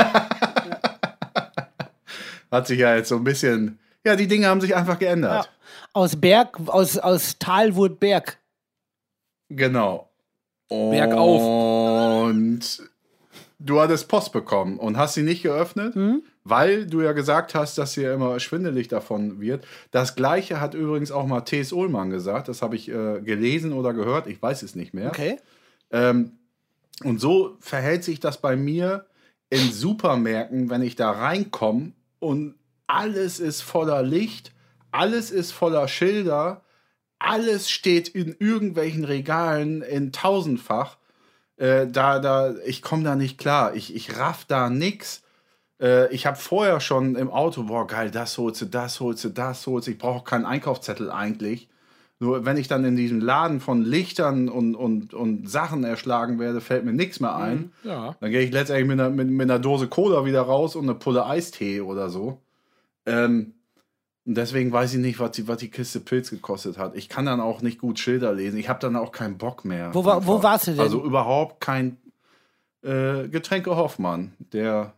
Hat sich ja jetzt so ein bisschen. Ja, die Dinge haben sich einfach Ja. geändert. Aus Berg, aus, aus Tal wurde Berg. Genau. Bergauf. Und du hattest Post bekommen und hast sie nicht geöffnet, weil du ja gesagt hast, dass ja immer schwindelig davon wird. Das gleiche hat übrigens auch mal T.S. Ullmann gesagt. Das habe ich äh, gelesen oder gehört. Ich weiß es nicht mehr. Okay. Ähm, und so verhält sich das bei mir in Supermärkten, wenn ich da reinkomme und alles ist voller Licht, alles ist voller Schilder, alles steht in irgendwelchen Regalen in tausendfach. Äh, da, da, ich komme da nicht klar. Ich, ich raff da nix. Äh, ich habe vorher schon im Auto, boah, geil, das holst du, das holst du, das holst du. Ich brauche keinen Einkaufszettel eigentlich. Nur wenn ich dann in diesem Laden von Lichtern und, und, und Sachen erschlagen werde, fällt mir nichts mehr ein. Ja. Dann gehe ich letztendlich mit einer, mit, mit einer Dose Cola wieder raus und eine Pulle Eistee oder so. Ähm, und deswegen weiß ich nicht, was die, was die Kiste Pilz gekostet hat. Ich kann dann auch nicht gut Schilder lesen. Ich habe dann auch keinen Bock mehr. Wo war- wo warst du denn? Also überhaupt kein äh, Getränke Hoffmann, der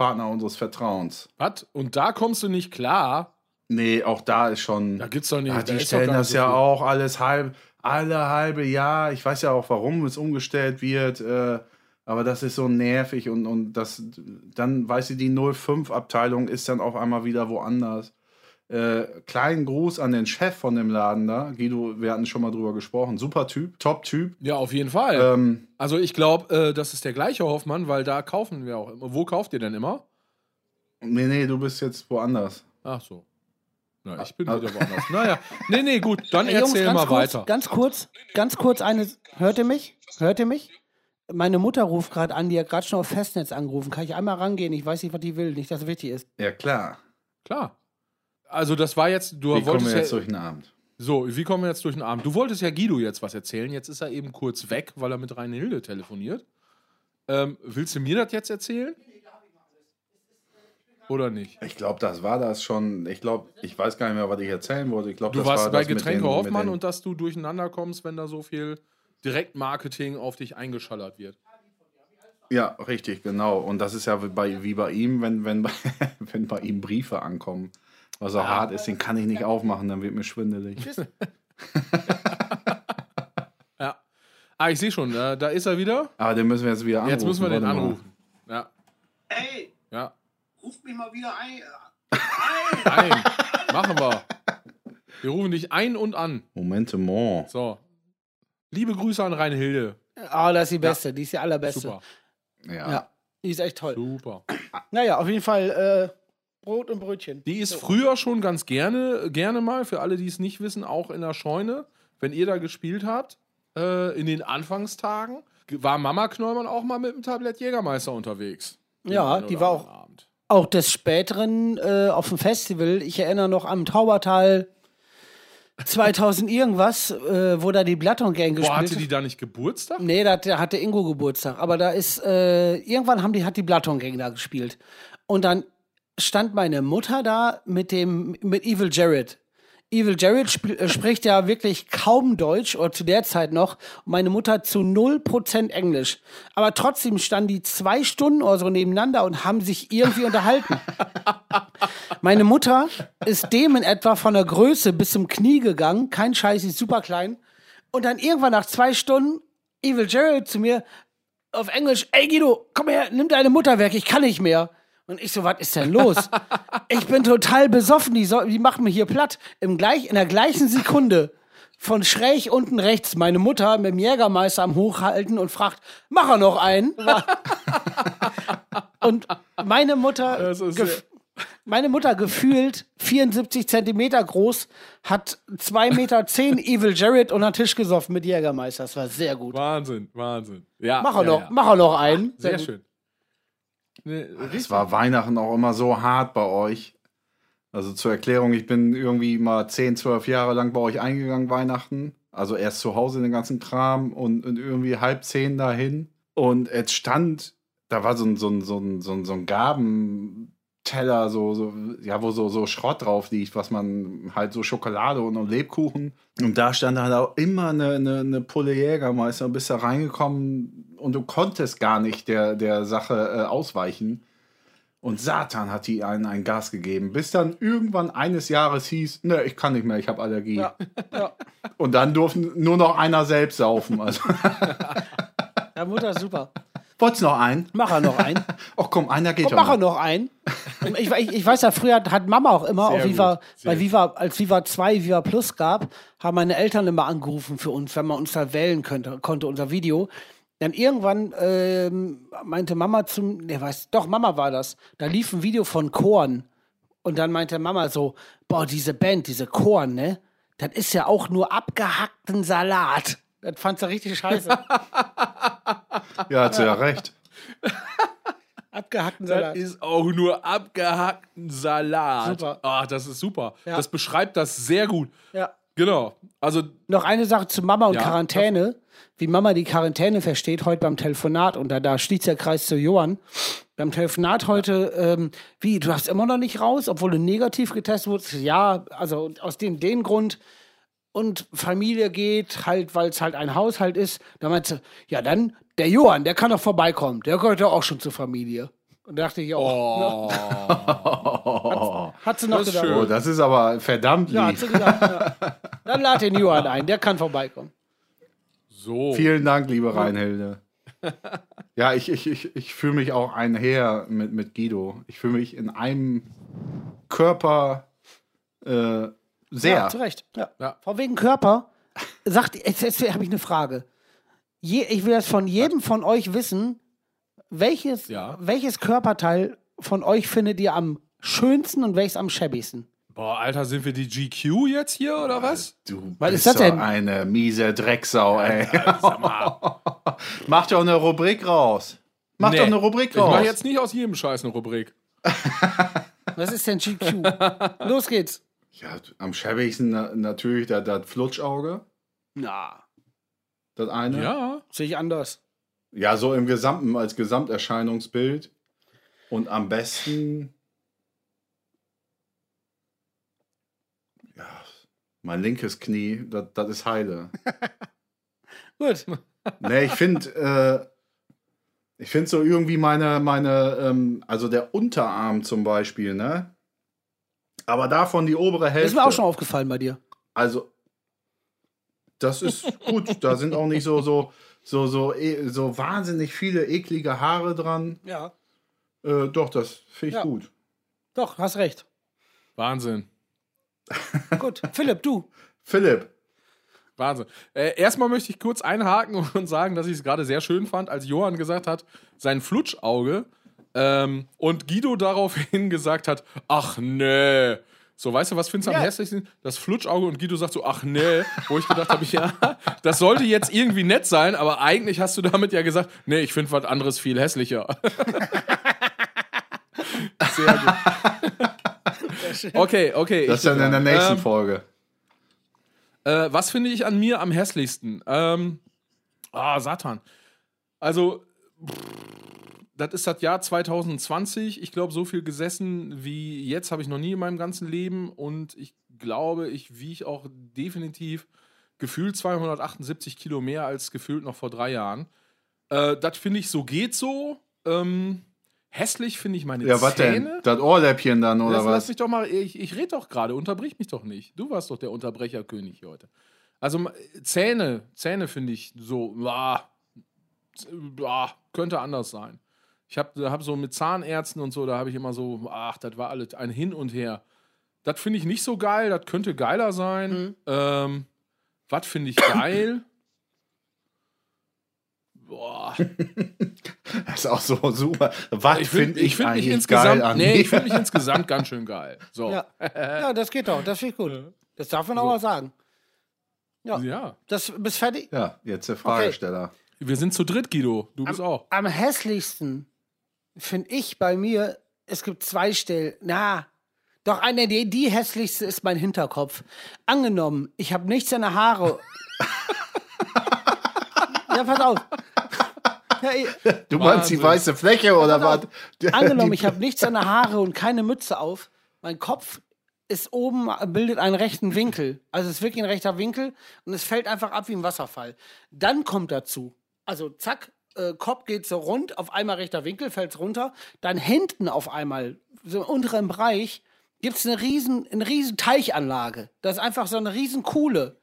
Partner unseres Vertrauens. Was? Und da kommst du nicht klar? Nee, auch da ist schon. Da gibt's doch nicht. Da die doch stellen das so ja viel. auch alles halb, alle halbe Jahr. Ich weiß ja auch, warum es umgestellt wird. Äh, aber das ist so nervig und, und das, dann weiß ich, die 05-Abteilung ist dann auf einmal wieder woanders. Äh, kleinen Gruß an den Chef von dem Laden da. Guido, wir hatten schon mal drüber gesprochen. Super Typ, Top-Typ. Ja, auf jeden Fall. Ähm, Also ich glaube, äh, das ist der gleiche Hoffmann, weil da kaufen wir auch immer. Wo kauft ihr denn immer? nee, nee, du bist jetzt woanders. Ach so. Na, ich bin Ah. wieder woanders. Naja, nee, nee, gut, dann Ey, Jungs, erzähl ganz mal kurz, weiter. Ganz kurz, ganz kurz eine. Hört ihr mich? Hört ihr mich? Meine Mutter ruft gerade an, die hat gerade schon auf Festnetz angerufen. Kann ich einmal rangehen? Ich weiß nicht, was die will. Nicht, dass es wichtig ist. Ja, klar. Klar. Also das war jetzt, du Wie kommen wolltest wir ja, jetzt durch den Abend? so, wie kommen wir jetzt durch den Abend? Du wolltest ja Guido jetzt was erzählen, jetzt ist er eben kurz weg, weil er mit Reinhilde telefoniert. Ähm, willst du mir das jetzt erzählen? Oder nicht? Ich glaube, das war das schon. Ich glaube, ich weiß gar nicht mehr, was ich erzählen wollte. Ich glaube, Du das warst war bei das Getränke den- Hoffmann und dass du durcheinander kommst, wenn da so viel Direktmarketing auf dich eingeschallert wird. Ja, richtig, genau. Und das ist ja wie bei, wie bei ihm, wenn, wenn, bei- wenn bei ihm Briefe ankommen. Was so hart ist, den kann ich nicht aufmachen, dann wird mir schwindelig. Ja. Ah, ich sehe schon, da, da ist er wieder. Aber den müssen wir jetzt wieder anrufen. Jetzt müssen wir den anrufen. Ja. Ey, Ja. ruft mich mal wieder ein, Nein, machen wir. Wir rufen dich ein und an. Momentement. So. Liebe Grüße an Reinhilde. Ah, das ist die beste, die ist die allerbeste. Super. Ja. Ja, die ist echt toll. Super. Naja, auf jeden Fall äh, Brot und Brötchen. Die ist früher schon ganz gerne, gerne mal, für alle, die es nicht wissen, auch in der Scheune, wenn ihr da gespielt habt, äh, in den Anfangstagen, war Mama Knollmann auch mal mit dem Tablett Jägermeister unterwegs. Ja, die war auch- Abend. Auch des Späteren äh, auf dem Festival, ich erinnere noch am Taubertal 2000 irgendwas, äh, wo da die Bloodhound Gang Boah, gespielt hatte hat. die da nicht Geburtstag? Nee, da hatte- hatte Ingo Geburtstag. Aber da ist, äh, irgendwann haben die, hat die Bloodhound Gang da gespielt. Und dann stand meine Mutter da mit dem, mit Evil Jared. Evil Jared sp äh, spricht ja wirklich kaum Deutsch, oder zu der Zeit noch. Meine Mutter zu 0% Englisch. Aber trotzdem standen die zwei Stunden oder so nebeneinander und haben sich irgendwie unterhalten. Meine Mutter ist dem in etwa von der Größe bis zum Knie gegangen. Kein Scheiß, sie ist super klein. Und dann irgendwann nach zwei Stunden, Evil Jared zu mir auf Englisch, ey Guido, komm her, nimm deine Mutter weg, ich kann nicht mehr. Und ich so, was ist denn los? ich bin total besoffen, die, soll, die machen mich hier platt. Im gleich, in der gleichen Sekunde von schräg unten rechts meine Mutter mit dem Jägermeister am Hochhalten und fragt, mach er noch einen? und meine Mutter, meine Mutter gefühlt 74 Zentimeter groß, hat 2,10 Meter zehn Evil Jared unter den Tisch gesoffen mit Jägermeister. Das war sehr gut. Wahnsinn, Wahnsinn. Ja, Mach er ja, noch, ja. mach er noch einen. Sehr gut. schön. Ne, richtig. Es war Weihnachten auch immer so hart bei euch. Also zur Erklärung, ich bin irgendwie mal 10, 12 Jahre lang bei euch eingegangen Weihnachten. Also erst zu Hause den ganzen Kram und, und irgendwie halb zehn dahin. Und es stand, da war so ein, so ein, so ein, so ein, so ein Gabenteller, so, so, ja, wo so, so Schrott drauf liegt, was man halt so Schokolade und, und Lebkuchen. Und da stand halt auch immer eine, eine, eine Pulle Jägermeister und bist da reingekommen und du konntest gar nicht der, der Sache äh, ausweichen. Und Satan hat die einen ein Gas gegeben, bis dann irgendwann eines Jahres hieß, ne, ich kann nicht mehr, ich habe Allergie. Ja, ja. Und dann durften nur noch einer selbst saufen. Also, ja, Mutter super. wollt's noch einen? Mach er noch einen. Ach komm, einer geht Komm, doch mach er noch. einen. Ich, ich, ich weiß ja, früher hat Mama auch immer, auf Viva, bei. Viva, als Viva 2 Viva Plus gab, haben meine Eltern immer angerufen für uns, wenn man uns da wählen könnte, konnte, unser Video. Dann irgendwann ähm, meinte Mama zum, ne, weiß, doch, Mama war das. Da lief ein Video von Korn. Und dann meinte Mama so, boah, diese Band, diese Korn, ne? Das ist ja auch nur abgehackten Salat. Das fand sie richtig scheiße. Ja, hat sie ja recht. abgehackten Das Salat. ist auch nur abgehackten Salat. Super. Ah, das ist super. Ja. Das beschreibt das sehr gut. Ja. Genau. Also, Noch eine Sache zu Mama und Ja, Quarantäne. Wie Mama die Quarantäne versteht, heute beim Telefonat, und da, da schließt der Kreis zu Johann. Beim Telefonat heute, ähm, wie, du hast immer noch nicht raus, obwohl du negativ getestet wurdest? Ja, also aus dem, den Grund. Und Familie geht halt, weil es halt ein Haushalt ist. Da meinte sie, ja dann, der Johann, der kann doch vorbeikommen. Der gehört ja auch schon zur Familie. Und da dachte ich, oh, Oh, hat sie noch das ist gedacht. schön. oh, das ist aber verdammt Ja, hat lieb. sie gedacht. Ja. Dann lad den Johann ein, der kann vorbeikommen. so. Vielen Dank, liebe Reinhilde. Ja, ich, ich, ich, ich fühle mich auch einher mit, mit Guido. Ich fühle mich in einem Körper äh, sehr. Ja, zu Recht. Ja. Ja. Von wegen Körper, sagt, jetzt, jetzt habe ich eine Frage. Je, ich will das von jedem von euch wissen, welches, Ja. welches Körperteil von euch findet ihr am schönsten und welches am schäbigsten? Boah, Alter, sind wir die GQ jetzt hier oder was? Du Was bist ist das doch denn? eine miese Drecksau, ey. Sag mal. Mach doch eine Rubrik raus. Mach Nee, doch eine Rubrik Ich raus. mache jetzt nicht aus jedem Scheiß eine Rubrik. Was ist denn GQ? Los geht's. ja, am schäbigsten na, natürlich das, das Flutschauge. Na, Das eine. Ja. sehe ich anders. Ja, so im Gesamten, als Gesamterscheinungsbild. Und am besten. Mein linkes Knie, das ist heile. Gut. nee, ich finde, äh, ich finde so irgendwie meine, meine, ähm, also der Unterarm zum Beispiel, ne? Aber davon die obere Das ist Hälfte. mir auch schon aufgefallen bei dir. Also, das ist gut. da sind auch nicht so, so, so, so, eh- so wahnsinnig viele eklige Haare dran. Ja. Äh, doch, das finde ich Ja. gut. Doch, hast recht. Wahnsinn. Gut, Philipp, du. Philipp. Wahnsinn. Äh, erstmal möchte ich kurz einhaken und sagen, dass ich es gerade sehr schön fand, als Johann gesagt hat, sein Flutschauge ähm, und Guido daraufhin gesagt hat, ach nee. So, weißt du, was findest du am Ja. hässlichsten? Das Flutschauge und Guido sagt so, ach nee, wo ich gedacht habe, ja, das sollte jetzt irgendwie nett sein, aber eigentlich hast du damit ja gesagt, nee, ich finde was anderes viel hässlicher. Sehr gut. Okay, okay. Das ich ist dann in der nächsten Ähm, Folge. äh, was finde ich an mir am hässlichsten? Ähm, ah, Satan. Also, pff, das ist das Jahr 2020. Ich glaube, so viel gesessen wie jetzt habe ich noch nie in meinem ganzen Leben. Und ich glaube, ich wiege auch definitiv gefühlt 278 Kilo mehr als gefühlt noch vor drei Jahren. Äh, das finde ich so geht so. Ähm, hässlich finde ich meine Ja, was denn? Zähne. Das Ohrläppchen dann, oder Lass, lass was? mich doch mal, ich, ich rede doch gerade, unterbrich mich doch nicht. Du warst doch der Unterbrecherkönig heute. Also Zähne, Zähne finde ich so, ah, z- ah, könnte anders sein. Ich habe hab so mit Zahnärzten und so, da habe ich immer so, ach, das war alles ein Hin und Her. Das finde ich nicht so geil, das könnte geiler sein. Ähm, was finde ich geil? Boah. Das ist auch so super. Was Ich finde finde ich, find mich eigentlich insgesamt, geil an nee, ich finde mich insgesamt ganz schön geil. So. Ja. ja, das geht doch. Das finde ich gut. Das darf man auch mal sagen. ja. Das bist fertig? Ja, jetzt der Fragesteller. Wir sind zu dritt, Guido. Du bist auch. Am hässlichsten finde ich bei mir, es gibt zwei Stellen. Na, doch eine, die, die hässlichste ist mein Hinterkopf. Angenommen, ich habe nichts an der Haare. ja, pass auf. Ja, ich- Du meinst die Wahnsinn. weiße Fläche oder was? Angenommen, Die- ich habe nichts an der Haare und keine Mütze auf. Mein Kopf ist oben, bildet einen rechten Winkel. Also es ist wirklich ein rechter Winkel und es fällt einfach ab wie ein Wasserfall. Dann kommt dazu, also zack, äh, Kopf geht so rund, auf einmal rechter Winkel, fällt runter. Dann hinten auf einmal, so im unteren Bereich, gibt es eine riesen, eine riesen Teichanlage. Das ist einfach so eine riesen Kuhle.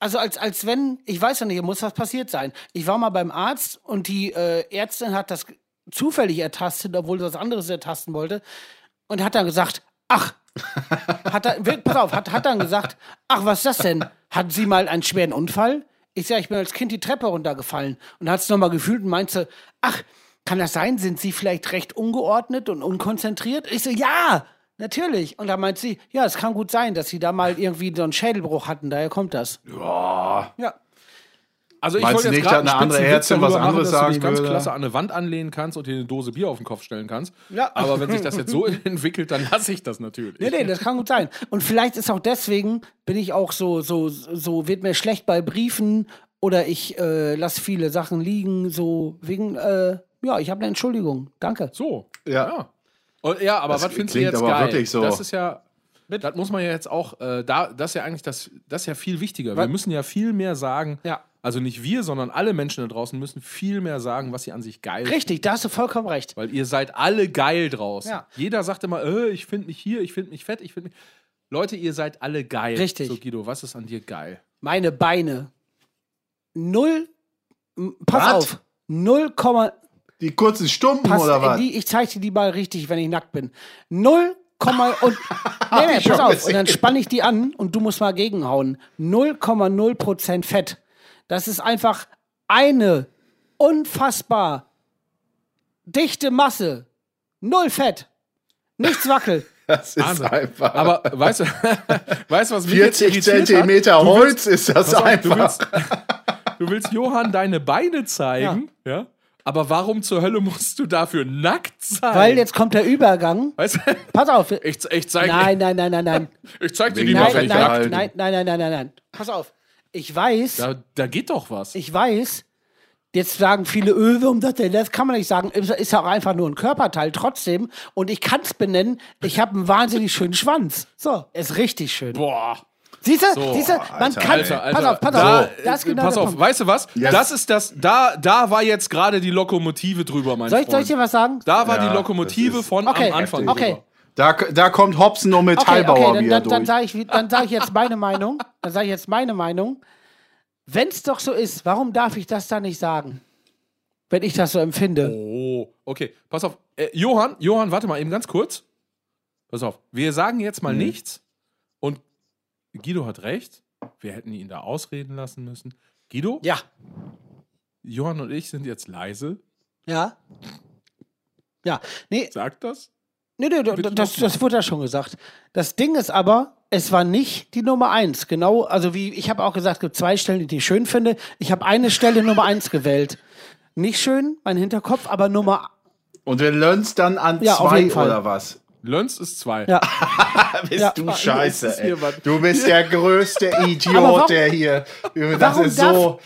Also als, als wenn, ich weiß ja nicht, muss was passiert sein. Ich war mal beim Arzt und die äh, Ärztin hat das zufällig ertastet, obwohl sie was anderes ertasten wollte. Und hat dann gesagt, ach, hat will- pass auf, hat, hat dann gesagt, ach, was ist das denn? Hatten Sie mal einen schweren Unfall? Ich sag, ich bin als Kind die Treppe runtergefallen und hat es nochmal gefühlt und meinte, ach, kann das sein? Sind Sie vielleicht recht ungeordnet und unkonzentriert? Ich so, ja, natürlich. Und da meint sie, ja, es kann gut sein, dass Sie da mal irgendwie so einen Schädelbruch hatten, daher kommt das. Boah. Ja. Also ich Meinst wollte du jetzt nicht, gerade dass eine andere Ärztin was darüber machen, anderes dass du dich sagen ganz würde? klasse an eine Wand anlehnen kannst und dir eine Dose Bier auf den Kopf stellen kannst. Ja. Aber wenn sich das jetzt so entwickelt, dann lasse ich das natürlich. Nee, nee, das kann gut sein. Und vielleicht ist auch deswegen, bin ich auch so, so, so, wird mir schlecht bei Briefen oder ich äh, lasse viele Sachen liegen, so wegen, äh, ja, ich habe eine Entschuldigung. Danke. So. Ja. Ja, Und, ja aber Das was findest du klingt jetzt aber geil? wirklich so. Das ist ja, das muss man ja jetzt auch, äh, da, das ist ja eigentlich das, das ist ja viel wichtiger. Wir Was? müssen ja viel mehr sagen, Ja. also nicht wir, sondern alle Menschen da draußen müssen viel mehr sagen, was sie an sich geil Richtig, da hast du vollkommen recht. Weil ihr seid alle geil draußen. Ja. Jeder sagt immer, äh, ich finde mich hier, ich finde mich fett, ich finde mich. Leute, ihr seid alle geil. Richtig. So, Guido, was ist an dir geil? Meine Beine. Null, pass Was? auf, 0, Die kurzen Stumpen Pass, oder äh, was? die, ich zeige dir die mal richtig, wenn ich nackt bin. Null Komma und nee, nee, pass auf. Und dann spanne ich die an und du musst mal gegenhauen. 0,0 Prozent Fett. Das ist einfach eine unfassbar dichte Masse. Null Fett. Nichts wackelt. Das ist Wahnsinn. einfach. Aber weißt du, weißt du, was mich jetzt 40 irritiert Zentimeter hat? Holz ist das einfach. du, willst, du willst Johann deine Beine zeigen, ja. Aber warum zur Hölle musst du dafür nackt sein? Weil jetzt kommt der Übergang. weißt du, Pass auf. ich, ich zeig, Nein, nein, nein, nein, nein. ich zeig dir die mal, Nein, nein, bin. nein, nein, nein, nein, nein, nein. Pass auf. Ich weiß, Da, da geht doch was. ich weiß, jetzt sagen viele, öh, warum das denn? Das kann man nicht sagen. Ist ist ja auch einfach nur ein Körperteil trotzdem. Und ich kann es benennen, ich habe einen wahnsinnig schönen Schwanz. So, ist richtig schön. Boah. Siehst du, So, siehst du, man Alter, kann, Alter, pass auf, pass da, auf, das ist genau pass auf, Punkt. weißt du was? Ja. Das ist das, da, da war jetzt gerade die Lokomotive drüber, mein Soll ich, Freund. soll ich dir was sagen? da war Ja, die Lokomotive das von Okay, am Anfang okay. drüber. Da, da kommt Hobson und Okay, Metallbauer okay, dann, wieder dann, dann sage ich, dann sag ich jetzt meine Meinung. Dann sage ich jetzt meine Meinung. Wenn es doch so ist, warum darf ich das dann nicht sagen? Wenn ich das so empfinde. Oh, okay. Pass auf. Äh, Johann, Johann, warte mal eben ganz kurz. pass auf, wir sagen jetzt mal nichts und Guido hat recht. Wir hätten ihn da ausreden lassen müssen. Guido, Ja. Johann und ich sind jetzt leise. Ja. Ja. Nee, Sagt das? nee, nee Bitte das, das wurde ja schon gesagt. Das Ding ist aber, es war nicht die Nummer eins. Genau, also wie ich habe auch gesagt, es gibt zwei Stellen, die ich schön finde. Ich habe eine Stelle Nummer eins gewählt. Nicht schön, mein Hinterkopf, aber Nummer. Und wir lönn's dann an Ja, auf zwei jeden Fall. oder was? Lönz ist zwei. Ja. Bist Ja. du scheiße, ey. Du bist der größte Aber Idiot, der hier. Das warum ist so.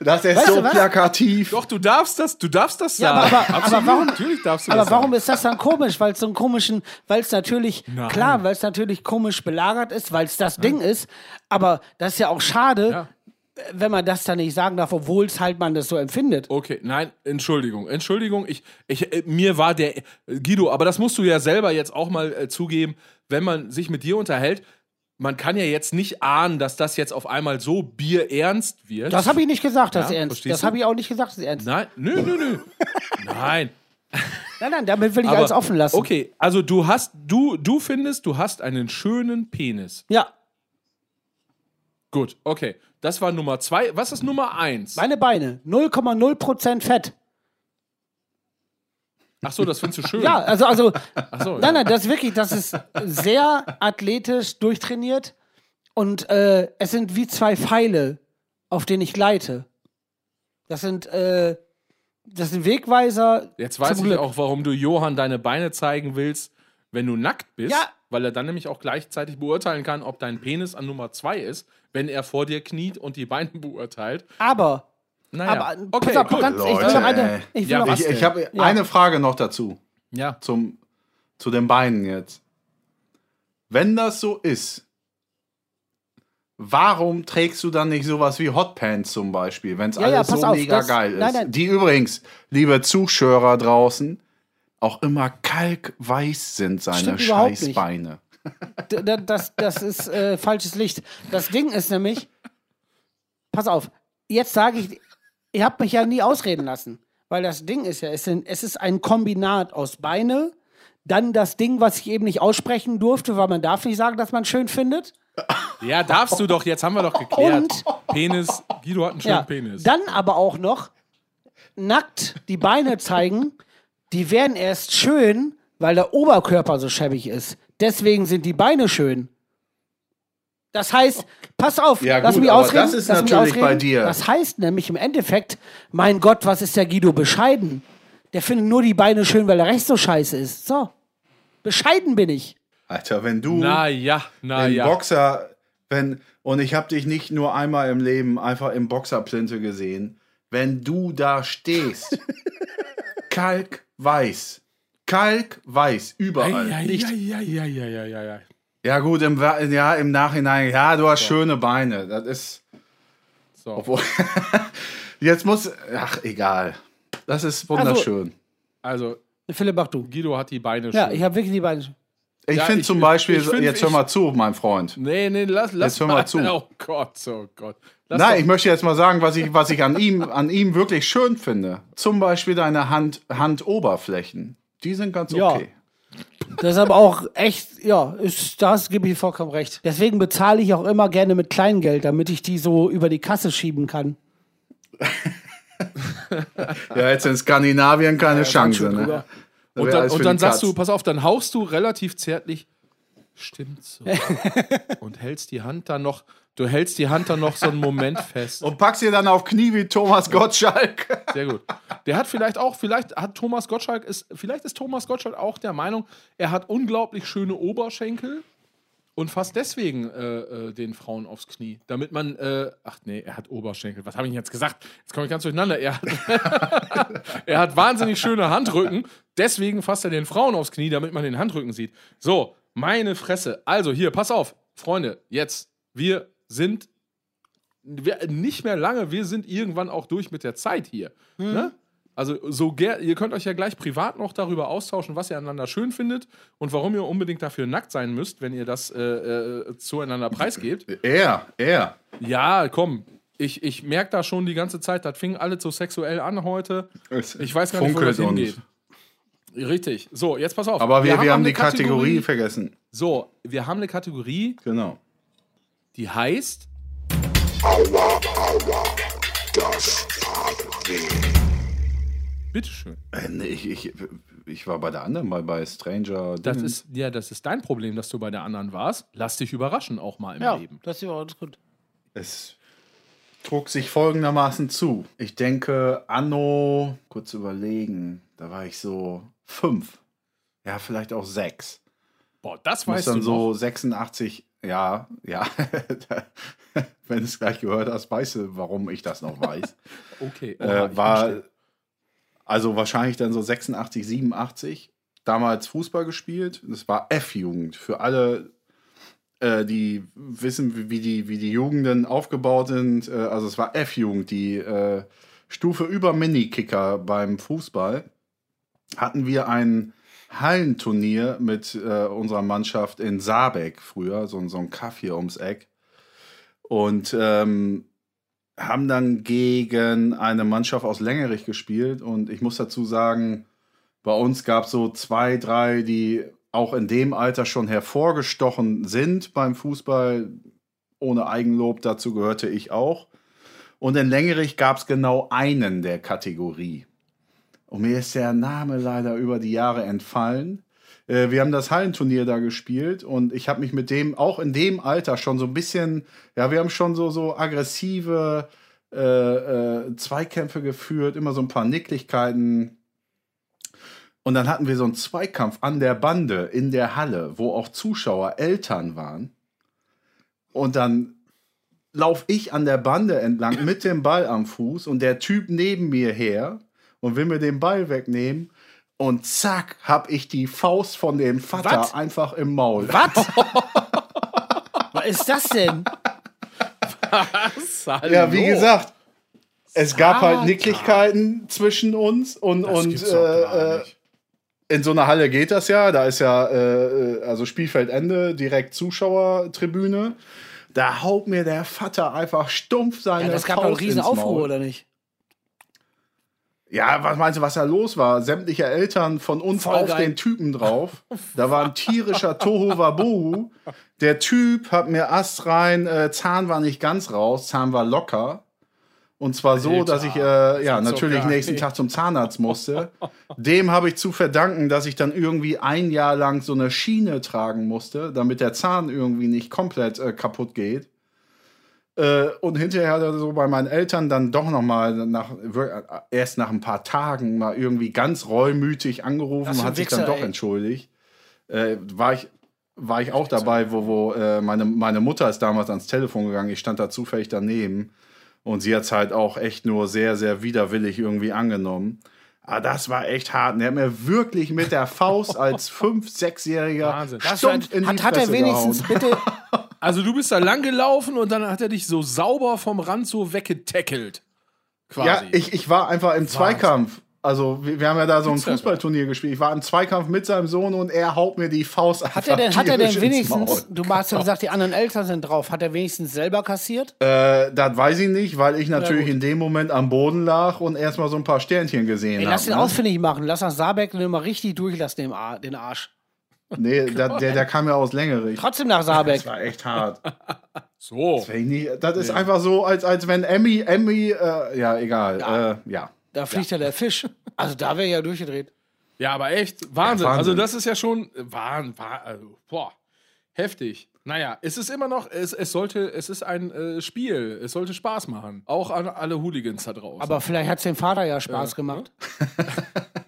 Das ist Weißt so plakativ. Doch, du darfst das, du darfst das Ja, sagen. aber- aber- aber Absolut, warum- Natürlich darfst du Aber das warum sagen. ist das dann komisch? Weil es so einen komischen, weil es natürlich, Nein. klar, weil es natürlich komisch belagert ist, weil es das Ding ist. Aber das ist ja auch schade, Ja. Wenn man das dann nicht sagen darf, obwohl es halt man das so empfindet. Okay, nein, Entschuldigung, Entschuldigung, ich, ich, äh, mir war der, äh, Guido, aber das musst du ja selber jetzt auch mal äh, zugeben, wenn man sich mit dir unterhält, man kann ja jetzt nicht ahnen, dass das jetzt auf einmal so bierernst wird. Das habe ich nicht gesagt, das Ja, ist ernst. Das habe ich auch nicht gesagt, das ist ernst. Nein, nö, nö, nö. nein. Nein, nein, damit will ich Aber, alles offen lassen. Okay, also du hast, du, du findest, du hast einen schönen Penis. Ja, Gut, okay. Das war Nummer zwei. Was ist Nummer eins? meine Beine, 0,0% Fett. Ach so, das findest du schön. Ja, also, also, so, nein, nein, das ist wirklich, das ist sehr athletisch durchtrainiert und äh, es sind wie zwei Pfeile, auf denen ich gleite. Das sind, äh, das sind Wegweiser. Jetzt weiß ich Glück. auch, warum du Johann deine Beine zeigen willst, wenn du nackt bist. Ja. Weil er dann nämlich auch gleichzeitig beurteilen kann, ob dein Penis an Nummer zwei ist, wenn er vor dir kniet und die Beine beurteilt. Aber, Naja, aber, okay, auf, gut. ganz, ich will Leute, noch eine, ey. ich Ja, Ich, ich habe Ja. eine Frage noch dazu. Ja. Zum, zu den Beinen jetzt. Wenn das so ist, warum trägst du dann nicht sowas wie Hotpants zum Beispiel, wenn es Ja, ja, alles pass so auf, mega das- geil ist? nein, nein. Die übrigens, liebe Zuschauer draußen, auch immer kalkweiß sind seine. Scheißbeine. D- d- das, das ist äh, falsches Licht. Das Ding ist nämlich, pass auf, jetzt sage ich, ihr habt mich ja nie ausreden lassen. Weil das Ding ist ja, es, sind, es ist ein Kombinat aus Beine, dann das Ding, was ich eben nicht aussprechen durfte, weil man darf nicht sagen, dass man schön findet. Ja, darfst du doch, jetzt haben wir doch geklärt. Und- Penis, Guido hat einen schönen Ja, Penis. dann aber auch noch nackt die Beine zeigen, die werden erst schön, weil der Oberkörper so schäbig ist. Deswegen sind die Beine schön. Das heißt, pass auf, Ja, lass gut, mich ausreden. das ist natürlich ausreden. bei dir. Das heißt nämlich im Endeffekt, mein Gott, was ist der Guido bescheiden? Der findet nur die Beine schön, weil der Recht so scheiße ist. So. Bescheiden bin ich. Alter, wenn du Na ja, na im ja. Boxer, wenn, und ich habe dich nicht nur einmal im Leben einfach im Boxerplinte gesehen, wenn du da stehst, kalkweiß, kalkweiß, überall. Ja, ja, ja, ja, ja, ja, ja, ja. Ja gut, im, ja, im Nachhinein, ja, du hast schöne Beine, das ist, So. obwohl, jetzt muss, ach, egal, das ist wunderschön. Also, Philipp, mach du. Guido hat die Beine Ja, schön. ich habe wirklich die Beine schön. ich ja, finde zum Beispiel, ich find- jetzt hör ich- mal zu, mein Freund. Nee, nee, lass, lass Jetzt hör mal zu. Oh Gott, oh Gott. Lass Nein, doch- ich möchte jetzt mal sagen, was ich, was ich an ihm, an ihm wirklich schön finde. Zum Beispiel deine Hand, Handoberflächen. Die sind ganz Ja. okay. Das ist aber auch echt, ja, ist, das gebe ich vollkommen recht. Deswegen bezahle ich auch immer gerne mit Kleingeld, damit ich die so über die Kasse schieben kann. Ja, jetzt in Skandinavien keine Chance. schon Ne? Und dann, und dann sagst Katz. du, pass auf, dann haust du relativ zärtlich, stimmt so. und hältst die Hand dann noch, du hältst die Hand dann noch so einen Moment fest. Und packst ihr dann auf Knie wie Thomas Gottschalk. Sehr gut. Der hat vielleicht auch, vielleicht hat Thomas Gottschalk, ist, vielleicht ist Thomas Gottschalk auch der Meinung, er hat unglaublich schöne Oberschenkel und fasst deswegen äh, äh, den Frauen aufs Knie. Damit man, äh, ach nee, er hat Oberschenkel. Was habe ich jetzt gesagt? Jetzt komme ich ganz durcheinander. Er hat, er hat wahnsinnig schöne Handrücken, deswegen fasst er den Frauen aufs Knie, damit man den Handrücken sieht. So, meine Fresse. Also hier, pass auf, Freunde, jetzt, wir sind wir, nicht mehr lange, wir sind irgendwann auch durch mit der Zeit hier. Ne? Also so ihr könnt euch ja gleich privat noch darüber austauschen, was ihr aneinander schön findet und warum ihr unbedingt dafür nackt sein müsst, wenn ihr das äh, äh, zueinander preisgebt. Er, er. Ja, komm. Ich, ich merke da schon die ganze Zeit, das fing alles so sexuell an heute. Ich weiß gar nicht, wo das hingeht. Richtig. So, jetzt pass auf. Aber wir, wir, haben, eine die Kategorie, vergessen. So, wir haben eine Kategorie, Genau. Die heißt. Bitteschön. Äh, nee, ich, ich, ich war bei der anderen mal bei Stranger. Das Dingen. ist, ja, das ist dein Problem, dass du bei der anderen warst. Lass dich überraschen, auch mal im Ja, Leben. das ist alles gut. Es trug sich folgendermaßen zu. Ich denke, Anno, kurz überlegen, da war ich so fünf. Ja, vielleicht auch sechs. Boah, das Muss weißt dann du so noch. 86, ja, ja. Wenn du es gleich gehört hast, weißt du, warum ich das noch weiß. Okay. Oha, ich äh, war also wahrscheinlich dann so 86, 87. Damals Fußball gespielt. Das war F-Jugend. Für alle, äh, die wissen, wie- die, wie die Jugenden aufgebaut sind. Äh, also es war F-Jugend, die äh, Stufe über Mini-Kicker beim Fußball. Hatten wir ein Hallenturnier mit äh, unserer Mannschaft in Saarbeck früher, so, so ein Kaff hier ums Eck. Und ähm, haben dann gegen eine Mannschaft aus Längerich gespielt und ich muss dazu sagen, bei uns gab es so zwei, drei, die auch in dem Alter schon hervorgestochen sind beim Fußball. Ohne Eigenlob, dazu gehörte ich auch. Und in Längerich gab es genau einen der Kategorie. Und mir ist der Name leider über die Jahre entfallen. Äh, Wir haben das Hallenturnier da gespielt und ich habe mich mit dem auch in dem Alter schon so ein bisschen, ja, wir haben schon so, so aggressive äh, äh, Zweikämpfe geführt, immer so ein paar Nicklichkeiten. Und dann hatten wir so einen Zweikampf an der Bande in der Halle, wo auch Zuschauer Eltern waren. Und dann laufe ich an der Bande entlang mit dem Ball am Fuß und der Typ neben mir her und will mir den Ball wegnehmen. Und zack, hab ich die Faust von dem Vater Was? einfach im Maul. Was? Was ist das denn? Ja, wie gesagt, es gab halt Vater. Nicklichkeiten zwischen uns und, Das und äh, äh, nicht. in so einer Halle geht das ja. Da ist ja äh, also Spielfeldende, direkt Zuschauertribüne. Da haut mir der Vater einfach stumpf seine Ja, das gab doch einen Faust riesen Aufruhr, oder nicht? Ja, was meinst du, was da los war? Sämtliche Eltern von uns Voll auf geil. den Typen drauf. Da war ein tierischer Tohu Wabohu. Der Typ hat mir Ast rein, äh, Zahn war nicht ganz raus, Zahn war locker. Und zwar so, Alter, dass ich äh, ja natürlich geil. nächsten Tag zum Zahnarzt musste. Dem habe ich zu verdanken, dass ich dann irgendwie ein Jahr lang so eine Schiene tragen musste, damit der Zahn irgendwie nicht komplett äh, kaputt geht. Äh, und hinterher hat er so bei meinen Eltern dann doch noch mal nach erst nach ein paar Tagen mal irgendwie ganz reumütig angerufen, ein hat sich dann doch ey. entschuldigt. Äh, war ich war ich auch dabei, wo, wo äh, meine, meine Mutter ist damals ans Telefon gegangen. Ich stand da zufällig daneben. Und sie hat es halt auch echt nur sehr, sehr widerwillig irgendwie angenommen. Aber das war echt hart. Und er hat mir wirklich mit der Faust als Fünf-, Sechsjähriger Wahnsinn. Das war, stumpf in die hat, hat er wenigstens gehauen. bitte. Also du bist da lang gelaufen und dann hat er dich so sauber vom Rand so weggetackelt. Quasi. Ja, ich, ich war einfach im Zweikampf. Also, wir, wir haben ja da so ein ja Fußballturnier gespielt. Ich war im Zweikampf mit seinem Sohn und er haut mir die Faust Hat er denn, hat er denn wenigstens, du hast ja gesagt, die anderen Eltern sind drauf, hat er wenigstens selber kassiert? Äh, das weiß ich nicht, weil ich natürlich gut. in dem Moment am Boden lag und erstmal so ein paar Sternchen gesehen Ey, lass ihn habe. ausfindig machen, lass das Saarbeck mal richtig durchlassen, den, Ar den Arsch. Nee, da, der, der kam ja aus Längerich. Trotzdem nach Saarbeck. Das war echt hart. so. Das, nie, das ist einfach so, als, als wenn Emmy, Emmy, äh, ja, egal. Ja. Äh, ja. Da fliegt ja der Fisch. Also da wäre ja durchgedreht. Ja, aber echt, Wahnsinn. Ja, Wahnsinn. Also das ist ja schon, Wahnsinn, also, boah, heftig. Naja, es ist immer noch, es, es sollte, es ist ein äh, Spiel, es sollte Spaß machen. Auch an alle Hooligans da draußen. Aber vielleicht hat es dem Vater ja Spaß gemacht.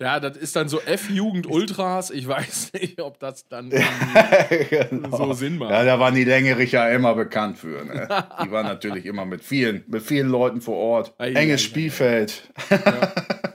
ja, das ist dann so F-Jugend Ultras. Ich weiß nicht, ob das dann irgendwie so Sinn macht. Ja, da waren die Längericher immer bekannt für. Ne? Die waren natürlich immer mit vielen, mit vielen Leuten vor Ort. Ei, Enges ei, Spielfeld. Ja.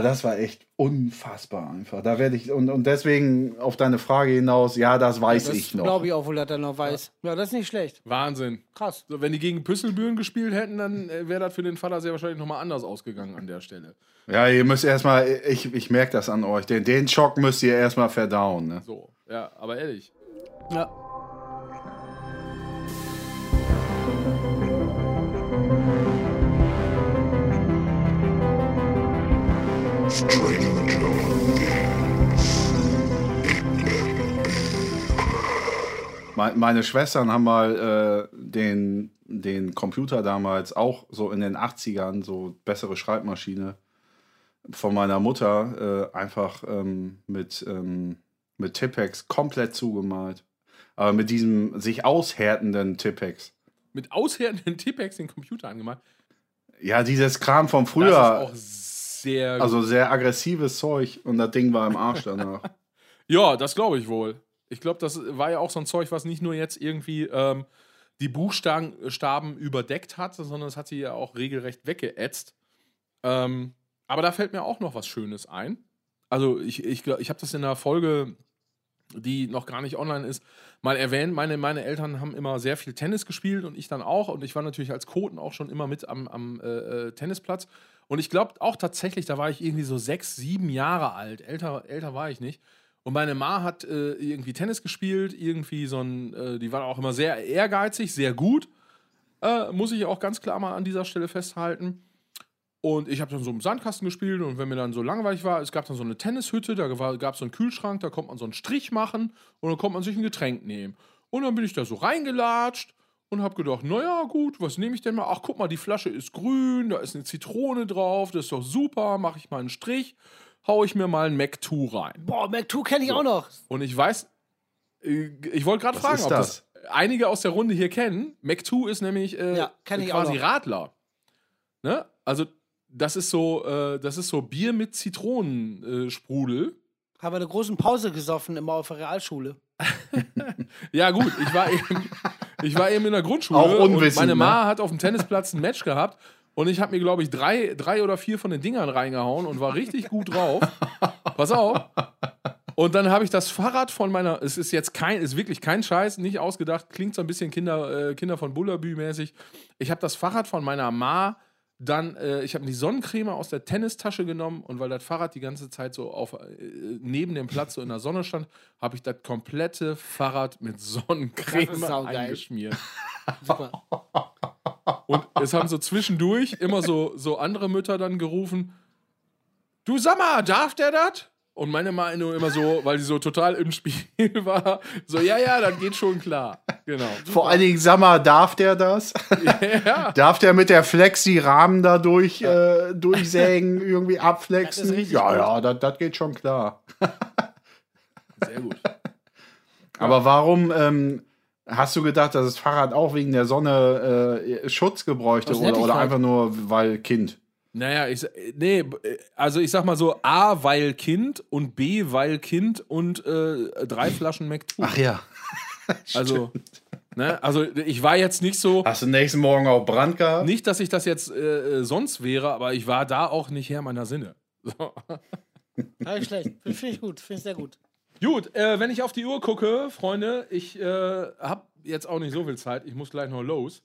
das war echt unfassbar einfach. Da werde ich, und, und deswegen auf deine Frage hinaus, ja, das weiß Das ich noch. glaube ich auch wohl, dass er noch weiß. Ja, das ist nicht schlecht. Wahnsinn. Krass. So, wenn die gegen Püsselbüren gespielt hätten, dann äh, wäre das für den Vater sehr wahrscheinlich nochmal anders ausgegangen an der Stelle. Ja, ihr müsst erstmal, ich, ich merke das an euch, den, den Schock müsst ihr erstmal verdauen. Ne? So, ja, aber ehrlich. Ja. Meine Schwestern haben mal äh, den, den Computer damals auch so in den 80ern, so bessere Schreibmaschine von meiner Mutter äh, einfach ähm, mit, ähm, mit Tippex komplett zugemalt. Aber mit diesem sich aushärtenden Tippex. Mit aushärtenden Tippex den Computer angemacht. Ja, dieses Kram von Das früher. ist auch sehr Also sehr aggressives Zeug und das Ding war im Arsch danach. Ja, das glaube ich wohl. Ich glaube, das war ja auch so ein Zeug, was nicht nur jetzt irgendwie ähm, die Buchstaben Staben überdeckt hat, sondern es hat sie ja auch regelrecht weggeätzt. Ähm, aber da fällt mir auch noch was Schönes ein. Also ich, ich, ich habe das in einer Folge, die noch gar nicht online ist, mal erwähnt. Meine, meine Eltern haben immer sehr viel Tennis gespielt und ich dann auch. Und ich war natürlich als Koten auch schon immer mit am, am äh, äh, Tennisplatz. Und ich glaube auch tatsächlich, da war ich irgendwie so sechs, sieben Jahre alt. Älter, älter war ich nicht. Und meine Ma hat äh, irgendwie Tennis gespielt, irgendwie so ein, äh, die war auch immer sehr ehrgeizig, sehr gut. Äh, muss ich auch ganz klar mal an dieser Stelle festhalten. Und ich habe dann so im Sandkasten gespielt und wenn mir dann so langweilig war, es gab dann so eine Tennishütte, da gab es so einen Kühlschrank, da konnte man so einen Strich machen und dann konnte man sich ein Getränk nehmen. Und dann bin ich da so reingelatscht und habe gedacht, naja, gut, was nehme ich denn mal? Ach, guck mal, die Flasche ist grün, da ist eine Zitrone drauf, das ist doch super, mache ich mal einen Strich, hau ich mir mal ein Mac 2 rein. Boah, Mac 2 kenne ich auch noch. Und ich weiß, äh, ich wollte gerade Was fragen, ist ob das? einige aus der Runde hier kennen. Mac 2 ist nämlich äh, Ja, quasi. Radler. Ne? Also, das ist so, äh, das ist so Bier mit Zitronensprudel. Äh, Sprudel. Haben wir eine große Pause gesoffen immer auf der Realschule. ja, gut, ich war eben, ich war eben in der Grundschule Auch und unwissend, meine Ma ne? hat auf dem Tennisplatz ein Match gehabt und ich habe mir, glaube ich, drei, drei oder vier von den Dingern reingehauen und war richtig gut drauf. Pass auf. Und dann habe ich das Fahrrad von meiner, es ist jetzt kein, ist wirklich kein Scheiß, nicht ausgedacht, klingt so ein bisschen Kinder, äh, Kinder von Bullabü mäßig. Ich habe das Fahrrad von meiner Ma dann, äh, ich habe die Sonnencreme aus der Tennistasche genommen und weil das Fahrrad die ganze Zeit so auf, äh, neben dem Platz so in der Sonne stand, habe ich das komplette Fahrrad mit Sonnencreme ist saugeil. eingeschmiert. Super. Und es haben so zwischendurch immer so, so andere Mütter dann gerufen: Du sag mal, darf der das? Und meine Meinung immer so, weil sie so total im Spiel war, so, ja, ja, das geht schon klar. Genau. Vor allen Dingen, sag mal, darf der das? Ja, Darf der mit der Flex die Rahmen da durch, äh, durchsägen, irgendwie abflexen? ja, gut. ja, das, das geht schon klar. sehr gut. Aber warum ähm, hast du gedacht, dass das Fahrrad auch wegen der Sonne äh, Schutz gebräuchte oder, oder einfach nur weil Kind? Naja, ich, nee, also ich sag mal so, A, weil Kind und B, weil Kind und äh, drei Flaschen McTwo. ja. also, ne, also ich war jetzt nicht so, Hast du nächsten Morgen auch Brand gehabt? nicht, dass ich das jetzt äh, sonst wäre, aber ich war da auch nicht Herr meiner Sinne. So. Nicht schlecht. Finde ich gut. Finde ich sehr gut. Gut, äh, wenn ich auf die Uhr gucke, Freunde, ich äh, habe jetzt auch nicht so viel Zeit. Ich muss gleich noch los.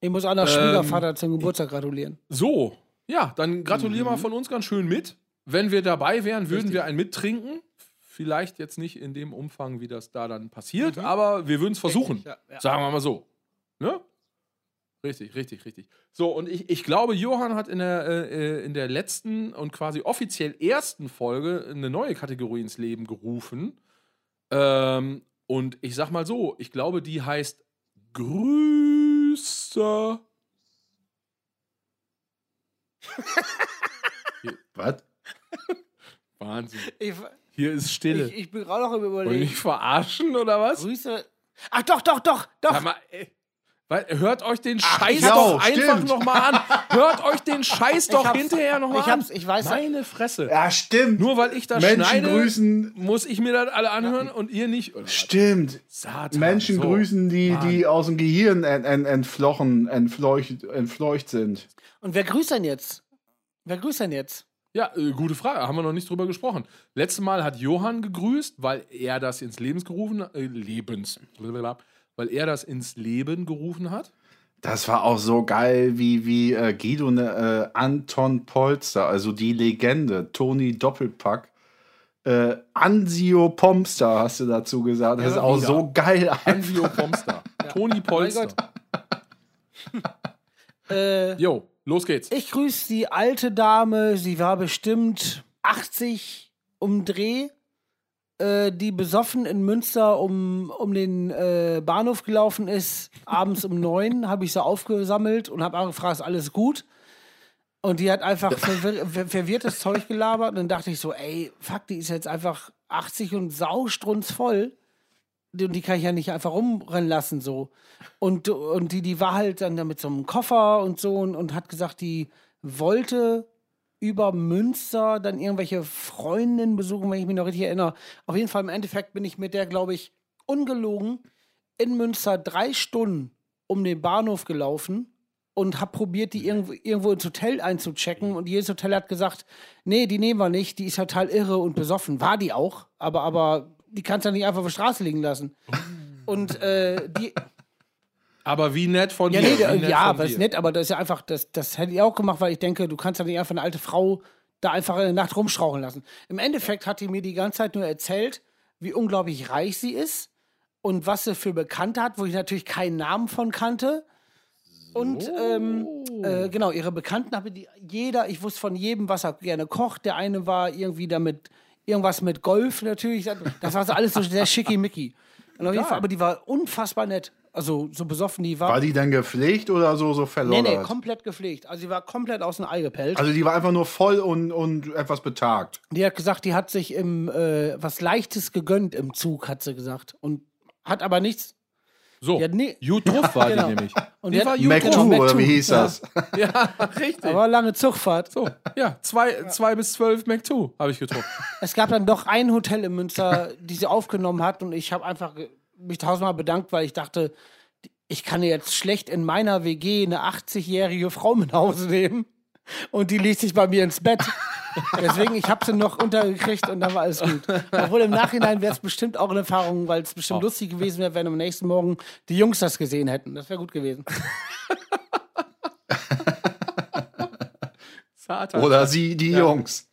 Ich, muss auch noch Ähm, Schwiegervater zum Geburtstag gratulieren. So, ja, dann gratulieren wir von uns ganz schön mit. Wenn wir dabei wären, würden wir ein mittrinken. Vielleicht jetzt nicht in dem Umfang, wie das da dann passiert, aber wir würden es versuchen. Richtig, ja, ja. Sagen wir mal so. Ne? Richtig, richtig, richtig. So, und ich, ich glaube, Johann hat in der, äh, in der letzten und quasi offiziell ersten Folge eine neue Kategorie ins Leben gerufen. Ähm, und ich sag mal so, ich glaube, die heißt Grüße. Was? Wahnsinn. Ich, Hier ist Stille. ich, ich bin gerade noch im Wollen Überlegen. mich verarschen oder was? Grüße. Ach, doch, doch, doch, doch. Sag mal, ey, hört euch den Scheiß ja, doch einfach stimmt. nochmal an. Hört euch den Scheiß doch hinterher nochmal ich an. hab's- ich weiß- Meine Fresse. Ja, stimmt. Nur weil ich das Menschen schneide, grüßen. muss ich mir das alle anhören und ihr nicht. Oder? Stimmt. Satan, Menschen so. grüßen, die, Mann. die aus dem Gehirn ent, ent, entflochen, entfleucht, entfleucht sind. Und wer grüßt denn jetzt? Wer grüßt denn jetzt? Ja, äh, gute Frage. Haben wir noch nicht drüber gesprochen. Letztes Mal hat Johann gegrüßt, weil er das ins Lebens gerufen äh, Lebens. blablabla, Weil er das ins Leben gerufen hat. Das war auch so geil, wie, wie äh, Guido ne, äh, Anton Polster, also die Legende, Toni Doppelpack. Äh, Ansio Pomster hast du dazu gesagt. Das Ja, ist auch wieder. so geil. Ansio Pomster. Toni Polster. Äh, Jo. los geht's. Ich grüße die alte Dame, sie war bestimmt 80 um Dreh, äh, die besoffen in Münster um, um den äh, Bahnhof gelaufen ist. Abends um neun habe ich sie aufgesammelt und habe gefragt, ist alles gut? Und die hat einfach verwir ver verwirrtes Zeug gelabert. Und dann dachte ich so, ey, fuck, die ist jetzt einfach 80 und saustrunzvoll. Und die kann ich ja nicht einfach rumrennen lassen, so. Und, und die, die war halt dann da mit so einem Koffer und so und, und hat gesagt, die wollte über Münster dann irgendwelche Freundinnen besuchen, wenn ich mich noch richtig erinnere. Auf jeden Fall im Endeffekt bin ich mit der, glaube ich, ungelogen in Münster drei Stunden um den Bahnhof gelaufen und habe probiert, die irgendwo, irgendwo ins Hotel einzuchecken. Und jedes Hotel hat gesagt, nee, die nehmen wir nicht, die ist total irre und besoffen. War die auch, aber, aber die kannst du nicht einfach auf der Straße liegen lassen. Und äh, die, Aber wie nett von ja, dir. nee, nett ja, aber ist nett, aber das ist ja einfach, das, das hätte ich auch gemacht, weil ich denke, du kannst ja nicht einfach eine alte Frau da einfach in der Nacht rumstraucheln lassen. Im Endeffekt hat die mir die ganze Zeit nur erzählt, wie unglaublich reich sie ist und was sie für Bekannte hat, wo ich natürlich keinen Namen von kannte. Und ähm, äh, genau, ihre Bekannten habe die jeder, ich wusste von jedem, was er gerne kocht. Der eine war irgendwie damit, irgendwas mit Golf natürlich. Das war so alles so sehr schickimicki. Aber die war unfassbar nett. Also so besoffen die war. War die denn gepflegt oder so, so Nee, verloddert? nee, komplett gepflegt. Also sie war komplett aus dem Ei gepellt. also die war einfach nur voll und, und etwas betagt. die hat gesagt, die hat sich im äh, was Leichtes gegönnt im Zug, hat sie gesagt. Und hat aber nichts. So, Ja, nee. gut drauf war Genau. die nämlich. Und die die war hat- gut Mac. 2, Mac oder wie 2, hieß ja. das? Ja, richtig. Aber lange Zugfahrt. so, ja, zwei, zwei bis zwölf Mac 2 habe ich getrunken. Es gab dann doch ein Hotel in Münster, die sie aufgenommen hat. Und ich habe einfach mich tausendmal bedankt, weil ich dachte, ich kann jetzt schlecht in meiner WG eine 80-jährige Frau mit nach Hause nehmen. Und die legt sich bei mir ins Bett. Deswegen, ich habe sie noch untergekriegt und dann war alles gut. Obwohl im Nachhinein wäre es bestimmt auch eine Erfahrung, weil es bestimmt lustig gewesen wäre, wenn am nächsten Morgen die Jungs das gesehen hätten. Das wäre gut gewesen. Oder sie, die Jungs.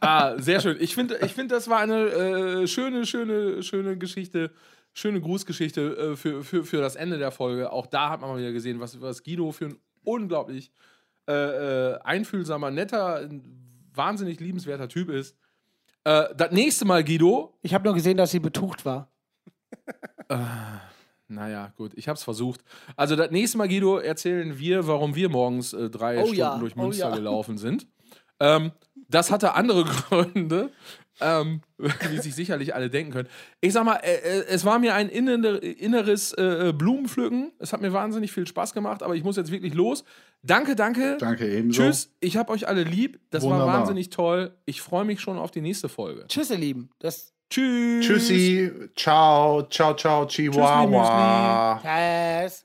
Ah, sehr schön. Ich finde, ich find, das war eine äh, schöne, schöne, schöne Geschichte, schöne Grußgeschichte äh, für, für, für das Ende der Folge. Auch da hat man mal wieder gesehen, was, was Guido für ein unglaublich äh, äh, einfühlsamer, netter, wahnsinnig liebenswerter Typ ist. Äh, das nächste Mal, Guido, Ich habe nur gesehen, dass sie betucht war. naja, gut, ich habe es versucht. Also, das nächste Mal, Guido, erzählen wir, warum wir morgens äh, drei Oh Stunden ja, durch oh Münster ja. gelaufen sind. Ähm, das hatte andere Gründe, ähm, wie sich sicherlich alle denken können. Ich sag mal, äh, äh, es war mir ein inner, inneres äh, Blumenpflücken. Es hat mir wahnsinnig viel Spaß gemacht, aber ich muss jetzt wirklich los. Danke, danke. Danke ebenso. Tschüss, ich hab euch alle lieb. Das war Wunderbar. wahnsinnig toll. Ich freue mich schon auf die nächste Folge. Tschüss, ihr Lieben. Das Tschüss. Tschüssi. Ciao, ciao, ciao, Chihuahua. Tschüss.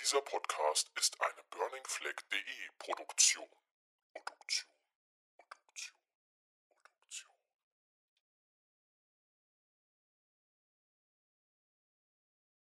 Dieser Podcast ist eine burningfleck.de Produktion.